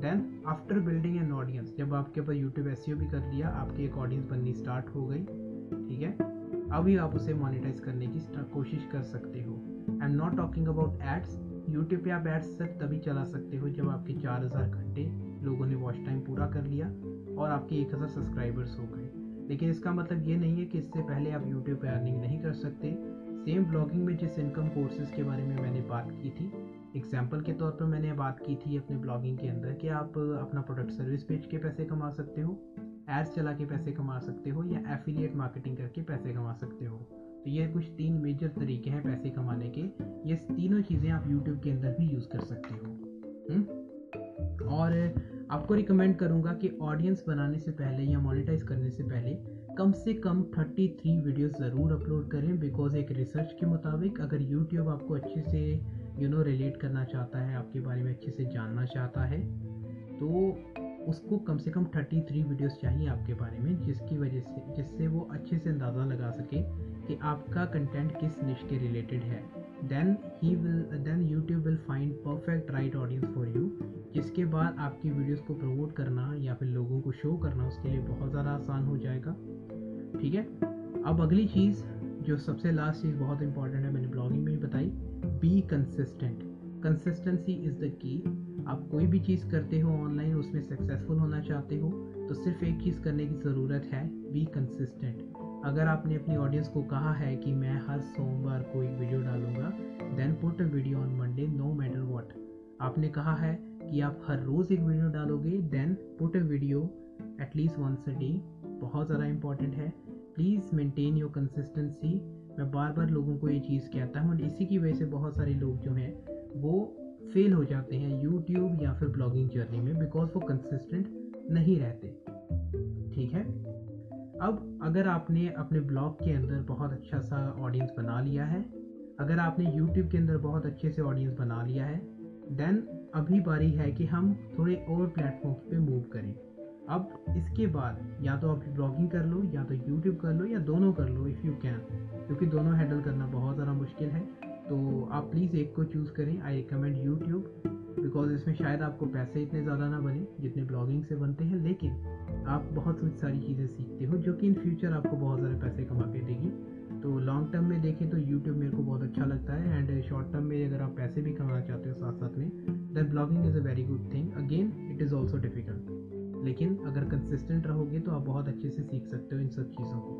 Then after building an audience जब आपके पास यूट्यूब एस भी कर लिया, आपकी एक ऑडियंस बननी स्टार्ट हो गई, ठीक है? अभी आप उसे मोनिटाइज करने की कोशिश कर सकते हो। I am not talking about ads YouTube पे आप एड्स सिर्फ़ तभी चला सकते हो जब आपके चार हज़ार घंटे लोगों ने वॉच टाइम पूरा कर लिया। और आपके एक हज़ार सब्सक्राइबर्स हो गए लेकिन इसका मतलब ये नहीं है कि इससे पहले आप यूट्यूब पर अर्निंग नहीं कर सकते सेम ब्लॉगिंग में जिस इनकम कोर्सेज के बारे में मैंने बात की थी एग्ज़ाम्पल के तौर पर मैंने बात की थी अपने ब्लॉगिंग के अंदर कि आप अपना प्रोडक्ट सर्विस बेच के पैसे कमा सकते हो एड्स चला के पैसे कमा सकते हो या एफिलिएट मार्केटिंग करके पैसे कमा सकते हो तो ये कुछ तीन मेजर तरीके हैं पैसे कमाने के ये तीनों चीज़ें आप यूट्यूब के अंदर भी यूज़ कर सकते हो हुँ? हम्म? और आपको रिकमेंड करूँगा कि ऑडियंस बनाने से पहले या मोनिटाइज करने से पहले कम से कम 33 वीडियो ज़रूर अपलोड करें बिकॉज़ एक रिसर्च के मुताबिक अगर यूट्यूब आपको अच्छे से यू नो रिलेट करना चाहता है, आपके बारे में अच्छे से जानना चाहता है तो उसको कम से कम 33 वीडियोस चाहिए आपके बारे में, जिसकी वजह से, जिससे वो अच्छे से अंदाज़ा लगा सके कि आपका कंटेंट किस निश के रिलेटेड है। Then he will then YouTube will find perfect right audience for you जिसके बाद आपकी वीडियोस को प्रमोट करना या फिर लोगों को शो करना उसके लिए बहुत ज़्यादा आसान हो जाएगा। ठीक है? अब अगली चीज़, जो सबसे लास्ट चीज़ बहुत इंपॉर्टेंट है, मैंने ब्लॉगिंग में ही बताई be consistent consistency is the key आप कोई भी चीज़ करते हो ऑनलाइन उसमें सक्सेसफुल होना चाहते हो तो सिर्फ़ एक चीज़ करने की ज़रूरत है बी कंसिस्टेंट अगर आपने अपनी ऑडियंस को कहा है कि मैं हर सोमवार को एक वीडियो डालूँगा then put a video on Monday no matter what आपने कहा है कि आप हर रोज़ एक वीडियो डालोगे then put a video at least once a day बहुत ज़्यादा इंपॉर्टेंट है। प्लीज़ मेंटेन योर कंसिस्टेंसी मैं बार बार लोगों को ये चीज़ कहता हूँ और इसी की वजह से बहुत सारे लोग जो हैं, वो फेल हो जाते हैं यूट्यूब या फिर ब्लॉगिंग जर्नी में बिकॉज़ वो कंसिस्टेंट नहीं रहते। ठीक है? अब अगर आपने अपने ब्लॉग के अंदर बहुत अच्छा सा ऑडियंस बना लिया है, अगर आपने यूट्यूब के अंदर बहुत अच्छे से ऑडियंस बना लिया है देन अभी बारी है कि हम थोड़े और प्लेटफॉर्म्स पे मूव करें। अब इसके बाद या तो आप ब्लॉगिंग कर लो, या तो यूट्यूब कर लो, या दोनों कर लो इफ़ यू कैन क्योंकि दोनों हैंडल करना बहुत ज़्यादा मुश्किल है। तो आप प्लीज़ एक को चूज़ करें। आई रिकमेंड यूट्यूब बिकॉज़ इसमें शायद आपको पैसे इतने ज़्यादा ना बने, जितने ब्लॉगिंग से बनते हैं, लेकिन आप बहुत सारी चीज़ें सीखते हो, जो कि इन फ्यूचर आपको बहुत ज़्यादा पैसे कमा के देगी। तो लॉन्ग टर्म में देखें तो यूट्यूब मेरे को बहुत अच्छा लगता है एंड शॉर्ट टर्म में अगर आप पैसे भी कमाना चाहते हो साथ साथ में than blogging is a very good thing again it is also difficult लेकिन अगर कंसिस्टेंट रहोगे तो आप बहुत अच्छे से सीख सकते हो इन सब चीज़ों को।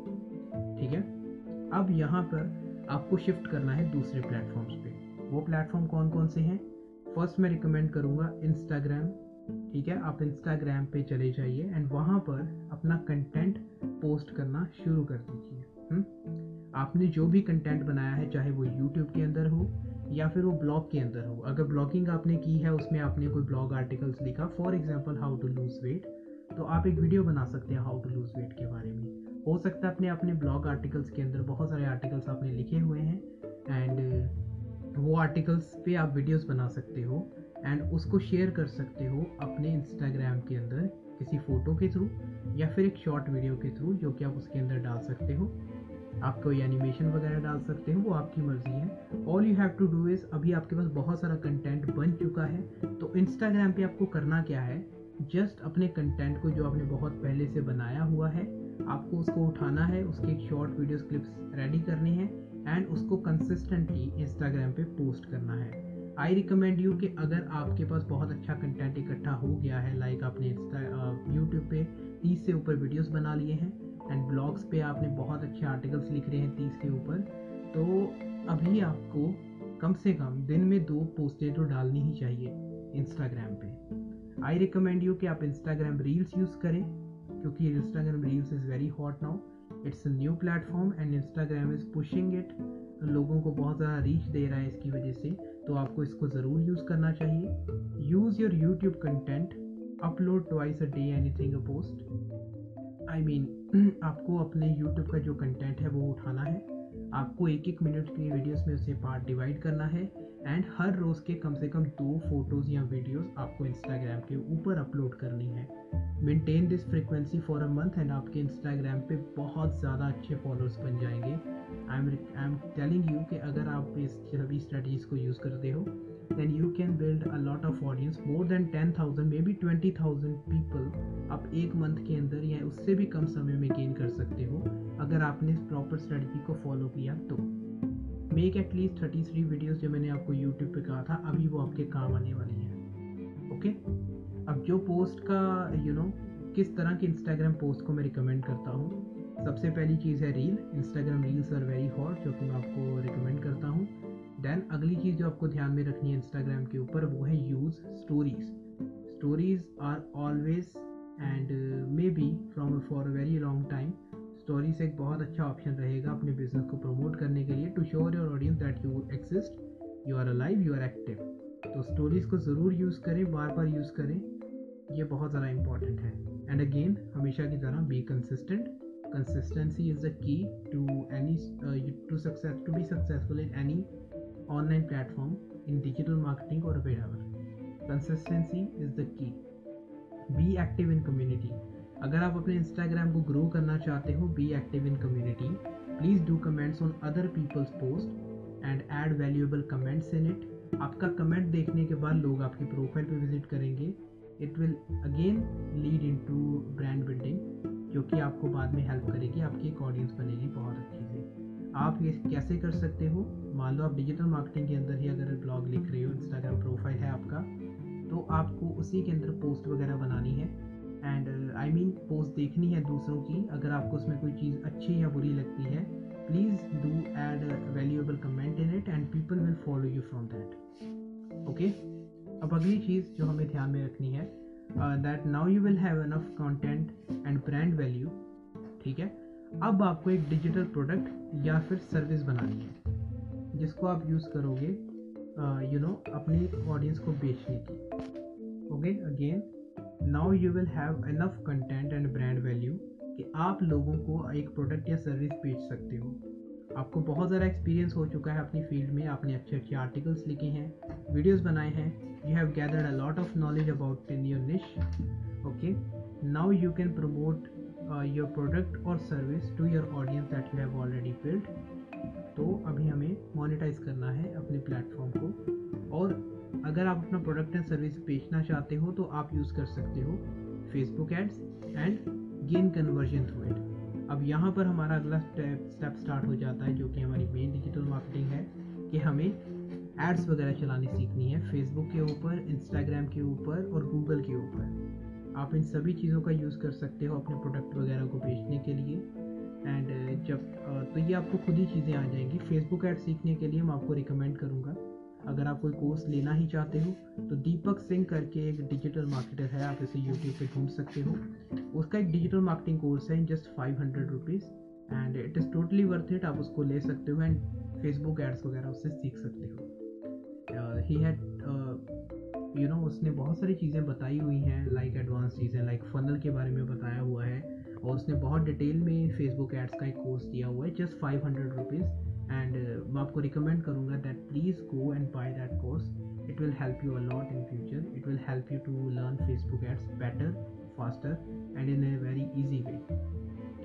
ठीक है? अब यहाँ पर आपको शिफ्ट करना है दूसरे प्लेटफॉर्म्स पे। वो प्लेटफॉर्म कौन कौन से हैं? फ़र्स्ट मैं रिकमेंड करूँगा इंस्टाग्राम ठीक है आप इंस्टाग्राम पे चले जाइए एंड वहाँ पर अपना कंटेंट पोस्ट करना शुरू कर दीजिए हम्म? आपने जो भी कंटेंट बनाया है, चाहे वो यूट्यूब के अंदर हो या फिर वो ब्लॉग के अंदर हो, अगर ब्लॉगिंग आपने की है, उसमें आपने कोई ब्लॉग आर्टिकल्स लिखा for example how to lose weight तो आप एक वीडियो बना सकते हैं हाउ टू लूज़ वेट के बारे में हो सकता है अपने अपने ब्लॉग आर्टिकल्स के अंदर बहुत सारे आर्टिकल्स आपने लिखे हुए हैं एंड वो आर्टिकल्स पे आप वीडियोस बना सकते हो एंड उसको शेयर कर सकते हो अपने इंस्टाग्राम के अंदर किसी फ़ोटो के थ्रू या फिर एक शॉर्ट वीडियो के थ्रू जो कि आप उसके अंदर डाल सकते हो। आप कोई एनिमेशन वगैरह डाल सकते हो, वो आपकी मर्ज़ी है। All you have to do is अभी आपके पास बहुत सारा कंटेंट बन चुका है तो इंस्टाग्राम पे आपको करना क्या है? जस्ट अपने कंटेंट को जो आपने बहुत पहले से बनाया हुआ है, आपको उसको उठाना है, उसके एक शॉर्ट वीडियोस क्लिप्स रेडी करने हैं। एंड उसको कंसिस्टेंटली इंस्टाग्राम पे पोस्ट करना है। आई रिकमेंड यू कि अगर आपके पास बहुत अच्छा कंटेंट इकट्ठा हो गया है लाइक आपने इंस्टा यूट्यूब पे तीस से ऊपर वीडियोस बना लिए हैं एंड ब्लॉग्स पे आपने बहुत अच्छे आर्टिकल्स लिख रहे हैं तीस के ऊपर तो अभी आपको कम से कम दिन में दो पोस्टें तो डालनी ही चाहिए इंस्टाग्राम पे। आई रिकमेंड यू कि आप इंस्टाग्राम रील्स यूज़ करें, क्योंकि Instagram reels is very hot now it's a new platform and Instagram is pushing it लोगों को बहुत ज़्यादा रीच दे रहा है इसकी वजह से तो आपको इसको ज़रूर यूज़ करना चाहिए। Use your YouTube content upload twice a day anything a post I mean आपको अपने यूट्यूब का जो कंटेंट है वो उठाना है। आपको एक एक मिनट की वीडियोस में उसे पार्ट डिवाइड करना है। एंड हर रोज़ के कम से कम दो फ़ोटोज़ या वीडियोस आपको इंस्टाग्राम के ऊपर अपलोड करनी है। Maintain this frequency for a month and आपके इंस्टाग्राम पे बहुत ज़्यादा अच्छे फॉलोअर्स बन जाएँगे। I am I am telling you कि अगर आप इस सभी स्ट्रेटजीज़ को यूज़ करते हो then you can build a lot of audience more than 10,000 maybe 20,000 people आप एक मंथ के अंदर या उससे भी कम समय में गेन कर सकते हो अगर आपने प्रॉपर स्ट्रेटजी को फॉलो किया तो। Make at least thirty three videos जो मैंने आपको यूट्यूब पे कहा था अभी वो आपके काम आने वाली हैं। ओके अब जो पोस्ट का यू you नो know, किस तरह के इंस्टाग्राम पोस्ट को मैं रिकमेंड करता हूँ सबसे पहली चीज़ है reel Instagram reels are very hot जो कि मैं आपको रिकमेंड करता हूँ। देन अगली चीज़ जो आपको ध्यान में रखनी है इंस्टाग्राम के ऊपर वो है use stories stories are always and maybe from for a very long time stories एक बहुत अच्छा ऑप्शन रहेगा अपने बिज़नेस को प्रमोट करने के लिए. To assure your audience that you exist you are alive you are active तो स्टोरीज को ज़रूर यूज़ करें, बार बार यूज़ करें. ये बहुत ज़्यादा इंपॉर्टेंट है. एंड अगेन हमेशा की तरह be consistent consistency is the key to any to success to be successful in any online platform in digital marketing और wherever consistency is the key be active in community अगर आप अपने Instagram को grow करना चाहते हो be active in community please do comments on other people's post and add valuable comments in it आपका comment देखने के बाद लोग आपकी प्रोफ़ाइल पे विज़िट करेंगे। It will again lead into brand building जो कि आपको बाद में हेल्प करेगी। आपकी एक ऑडियंस बनेगी बहुत अच्छी से। आप ये कैसे कर सकते हो? मान लो आप डिजिटल मार्केटिंग के अंदर ही अगर ब्लॉग लिख रहे हो इंस्टाग्राम प्रोफ़ाइल है आपका तो आपको उसी के अंदर पोस्ट वगैरह बनानी है। आई मीन पोस्ट देखनी है दूसरों की अगर आपको उसमें कोई चीज़ अच्छी या बुरी लगती है please do add valuable comment in it and people will follow you from that okay अब अगली चीज़ जो हमें ध्यान में रखनी है that now you will have enough content and brand value ठीक है? अब आपको एक डिजिटल प्रोडक्ट या फिर सर्विस बनानी है जिसको आप यूज़ करोगे you uh, know you know, अपनी ऑडियंस को बेचने की। Okay again now you will have enough content and brand value कि आप लोगों को एक प्रोडक्ट या सर्विस बेच सकते हो। आपको बहुत ज़्यादा एक्सपीरियंस हो चुका है अपनी फ़ील्ड में, आपने अच्छे अच्छे आर्टिकल्स लिखे हैं वीडियोस बनाए हैं। You have gathered a lot of knowledge about in your niche okay now you can promote your product और service to your audience that you have already build तो अभी हमें मोनिटाइज करना है अपने प्लेटफॉर्म को और अगर आप अपना प्रोडक्ट एंड सर्विस बेचना चाहते हो तो आप यूज़ कर सकते हो Facebook ads and gain conversion through it अब यहाँ पर हमारा अगला स्टेप स्टेप स्टार्ट हो जाता है, जो कि हमारी मेन डिजिटल मार्केटिंग है, कि हमें एड्स वगैरह चलानी सीखनी है फेसबुक के ऊपर इंस्टाग्राम के ऊपर और गूगल के ऊपर। आप इन सभी चीज़ों का यूज़ कर सकते हो अपने प्रोडक्ट वगैरह को बेचने के लिए। एंड जब तो ये आपको खुद ही चीज़ें आ जाएँगी। फेसबुक ऐड सीखने के लिए मैं आपको रिकमेंड करूँगा। अगर आप कोई कोर्स लेना ही चाहते हो तो दीपक सिंह करके एक डिजिटल मार्केटर है, आप इसे यूट्यूब पे ढूंढ सकते हो। उसका एक डिजिटल मार्केटिंग कोर्स है just five hundred rupees and it is totally worth it आप उसको ले सकते हो एंड फेसबुक एड्स वगैरह उससे सीख सकते हो। ही हैड यू नो उसने बहुत सारी चीज़ें बताई हुई हैं लाइक एडवांस चीज़ें लाइक फनल के बारे में बताया हुआ है, और उसने बहुत डिटेल में फेसबुक एड्स का एक कोर्स दिया हुआ है just five hundred rupees and मैं आपको रिकमेंड करूँगा that please go and buy that course it will help you a lot in future it will help you to learn Facebook ads better faster and in a very easy way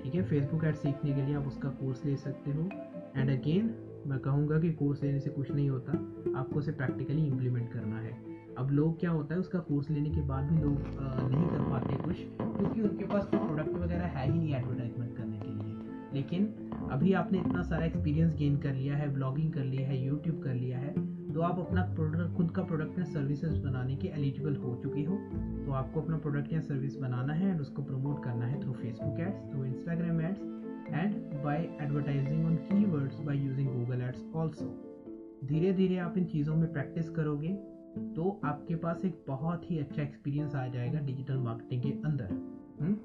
ठीक है? Facebook ads सीखने के लिए आप उसका course ले सकते हो. एंड अगेन मैं कहूँगा कि कोर्स लेने से कुछ नहीं होता. आपको उसे प्रैक्टिकली इम्प्लीमेंट करना है. अब लोग क्या होता है? उसका कोर्स लेने के बाद भी लोग नहीं कर पाते कुछ, क्योंकि उनके पास प्रोडक्ट वगैरह है ही नहीं एडवर्टाइजमेंट करने के लिए. लेकिन अभी आपने इतना सारा एक्सपीरियंस गेन कर लिया है ब्लॉगिंग कर लिया है यूट्यूब कर लिया है तो आप अपना प्रोडक्ट खुद का प्रोडक्ट या सर्विसेज़ बनाने के एलिजिबल हो चुके हो तो आपको अपना प्रोडक्ट या सर्विस बनाना है एंड उसको प्रमोट करना है through Facebook ads through Instagram ads and by advertising on keywords by using Google ads also धीरे धीरे आप इन चीज़ों में प्रैक्टिस करोगे तो आपके पास एक बहुत ही अच्छा एक्सपीरियंस आ जाएगा डिजिटल मार्केटिंग के अंदर हुँ?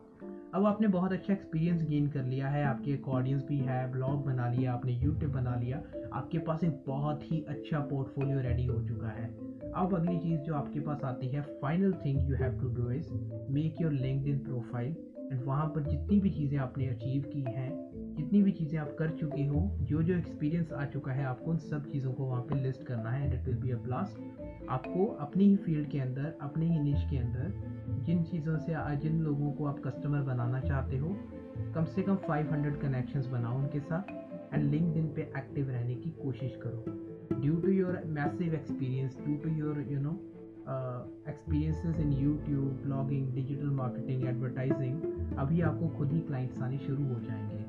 अब आपने बहुत अच्छा एक्सपीरियंस गेन कर लिया है, आपके एक ऑडियंस भी है ब्लॉग बना लिया, आपने यूट्यूब बना लिया, आपके पास एक बहुत ही अच्छा पोर्टफोलियो रेडी हो चुका है। अब अगली चीज़ जो आपके पास आती है final thing you have to do is make your LinkedIn profile and वहाँ पर जितनी भी चीज़ें आपने अचीव की हैं, जितनी भी चीज़ें आप कर चुके हो जो जो एक्सपीरियंस आ चुका है, आपको उन सब चीज़ों को वहाँ पे लिस्ट करना है and it will be a blast आपको अपनी ही फ़ील्ड के अंदर, अपने ही निश के अंदर, जिन चीज़ों से जिन लोगों को आप कस्टमर बनाना चाहते हो, कम से कम 500 कनेक्शंस बनाओ उनके साथ एंड लिंक पे एक्टिव रहने की कोशिश करो. Due to your massive experience due to your you know experiences in YouTube blogging digital marketing advertising अभी आपको खुद ही क्लाइंट्स आने शुरू हो जाएँगे।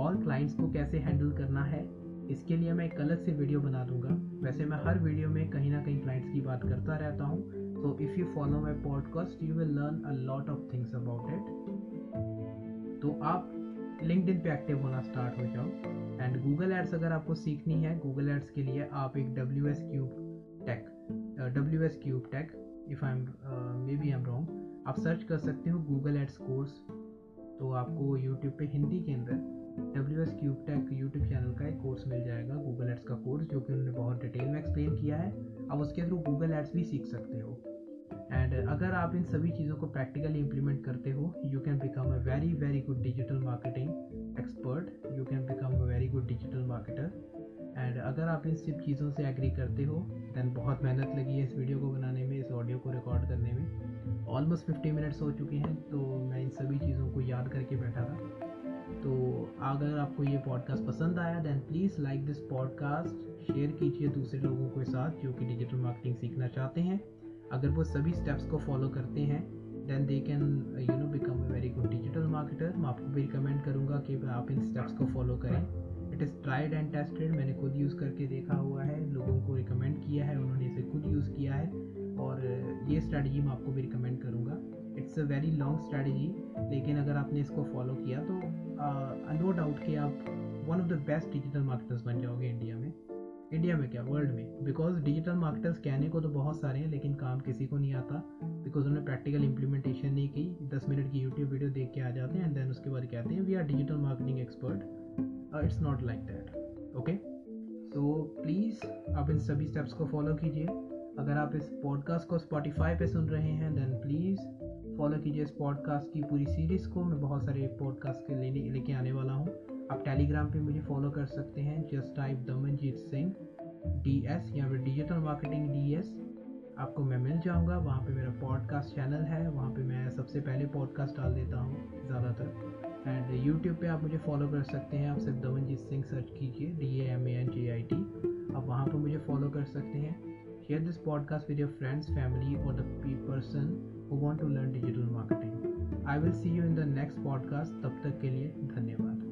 और क्लाइंट्स को कैसे हैंडल करना है, इसके लिए मैं एक अलग से वीडियो बना दूँगा। वैसे मैं हर वीडियो में कहीं ना कहीं क्लाइंट्स की बात करता रहता हूँ। तो if you follow my podcast you will learn a lot of things about it तो आप लिंकड पे एक्टिव होना स्टार्ट हो जाओ। एंड गूगल एड्स अगर आपको सीखनी है गूगल एड्स के लिए आप एक W S cube tech W S cube tech if I am maybe am wrong आप सर्च कर सकते हो गूगल एड्स कोर्स तो आपको यूट्यूब पे हिंदी के अंदर W S cube tech YouTube channel का एक कोर्स मिल जाएगा गूगल एड्स का कोर्स जो कि उन्होंने बहुत डिटेल में एक्सप्लेन किया है। आप उसके थ्रू गूगल एड्स भी सीख सकते हो। एंड अगर आप इन सभी चीज़ों को प्रैक्टिकली इम्प्लीमेंट करते हो you can become a very very good digital marketing expert you can become a very good digital marketer and अगर आप इन सब चीज़ों से एग्री करते हो दैन बहुत मेहनत लगी है इस वीडियो को बनाने में, इस ऑडियो को रिकॉर्ड करने में। ऑलमोस्ट फिफ्टी मिनट्स हो चुके हैं तो मैं इन सभी चीज़ों को याद करके बैठा था। तो अगर आपको ये पॉडकास्ट पसंद आया then please like this podcast share कीजिए दूसरे लोगों के साथ जो कि डिजिटल मार्केटिंग सीखना चाहते हैं। अगर वो सभी स्टेप्स को फॉलो करते हैं then they can you know become a very good digital marketer मैं आपको भी रिकमेंड करूँगा कि आप इन स्टेप्स को फॉलो करें। It is tried and tested मैंने खुद यूज़ करके देखा हुआ है, लोगों को रिकमेंड किया है, उन्होंने इसे खुद यूज़ किया है और ये स्ट्रैटेजी मैं आपको भी रिकमेंड करूँगा। It's a very long strategy लेकिन अगर आपने इसको फॉलो किया तो नो डाउट कि आप one of the best digital marketers बन जाओगे इंडिया में। इंडिया में क्या? वर्ल्ड में। बिकॉज़ डिजिटल मार्केटर्स कहने को तो बहुत सारे हैं, लेकिन काम किसी को नहीं आता। बिकॉज़ उन्होंने प्रैक्टिकल इंप्लीमेंटेशन नहीं की। दस मिनट की यूट्यूब वीडियो देख के आ जाते हैं एंड देन उसके बाद कहते हैं we are digital marketing expert it's not like that okay तो प्लीज़ आप इन सभी स्टेप्स को फॉलो कीजिए। अगर आप इस पॉडकास्ट को स्पॉटिफाई पे सुन रहे हैं देन प्लीज़ फॉलो कीजिए इस पॉडकास्ट की पूरी सीरीज़ को। मैं बहुत सारे पॉडकास्ट के लेने, लेके आने वाला हूँ। आप टेलीग्राम पे मुझे फॉलो कर सकते हैं। Just type Damanjeet Singh D S या फिर डिजिटल मार्केटिंग डी एस आपको मैं मिल जाऊँगा। वहाँ पे मेरा पॉडकास्ट चैनल है। वहाँ पे मैं सबसे पहले पॉडकास्ट डाल देता हूँ, ज़्यादातर। एंड यूट्यूब पे आप मुझे फॉलो कर सकते हैं। आप सिर्फ़ दवनजीत सिंह सर्च कीजिए। D A M A N J I T आप वहाँ पर मुझे फॉलो कर सकते हैं। Share this podcast with your friends family और the person who want to learn digital marketing I will see you in the next podcast तब तक के लिए धन्यवाद।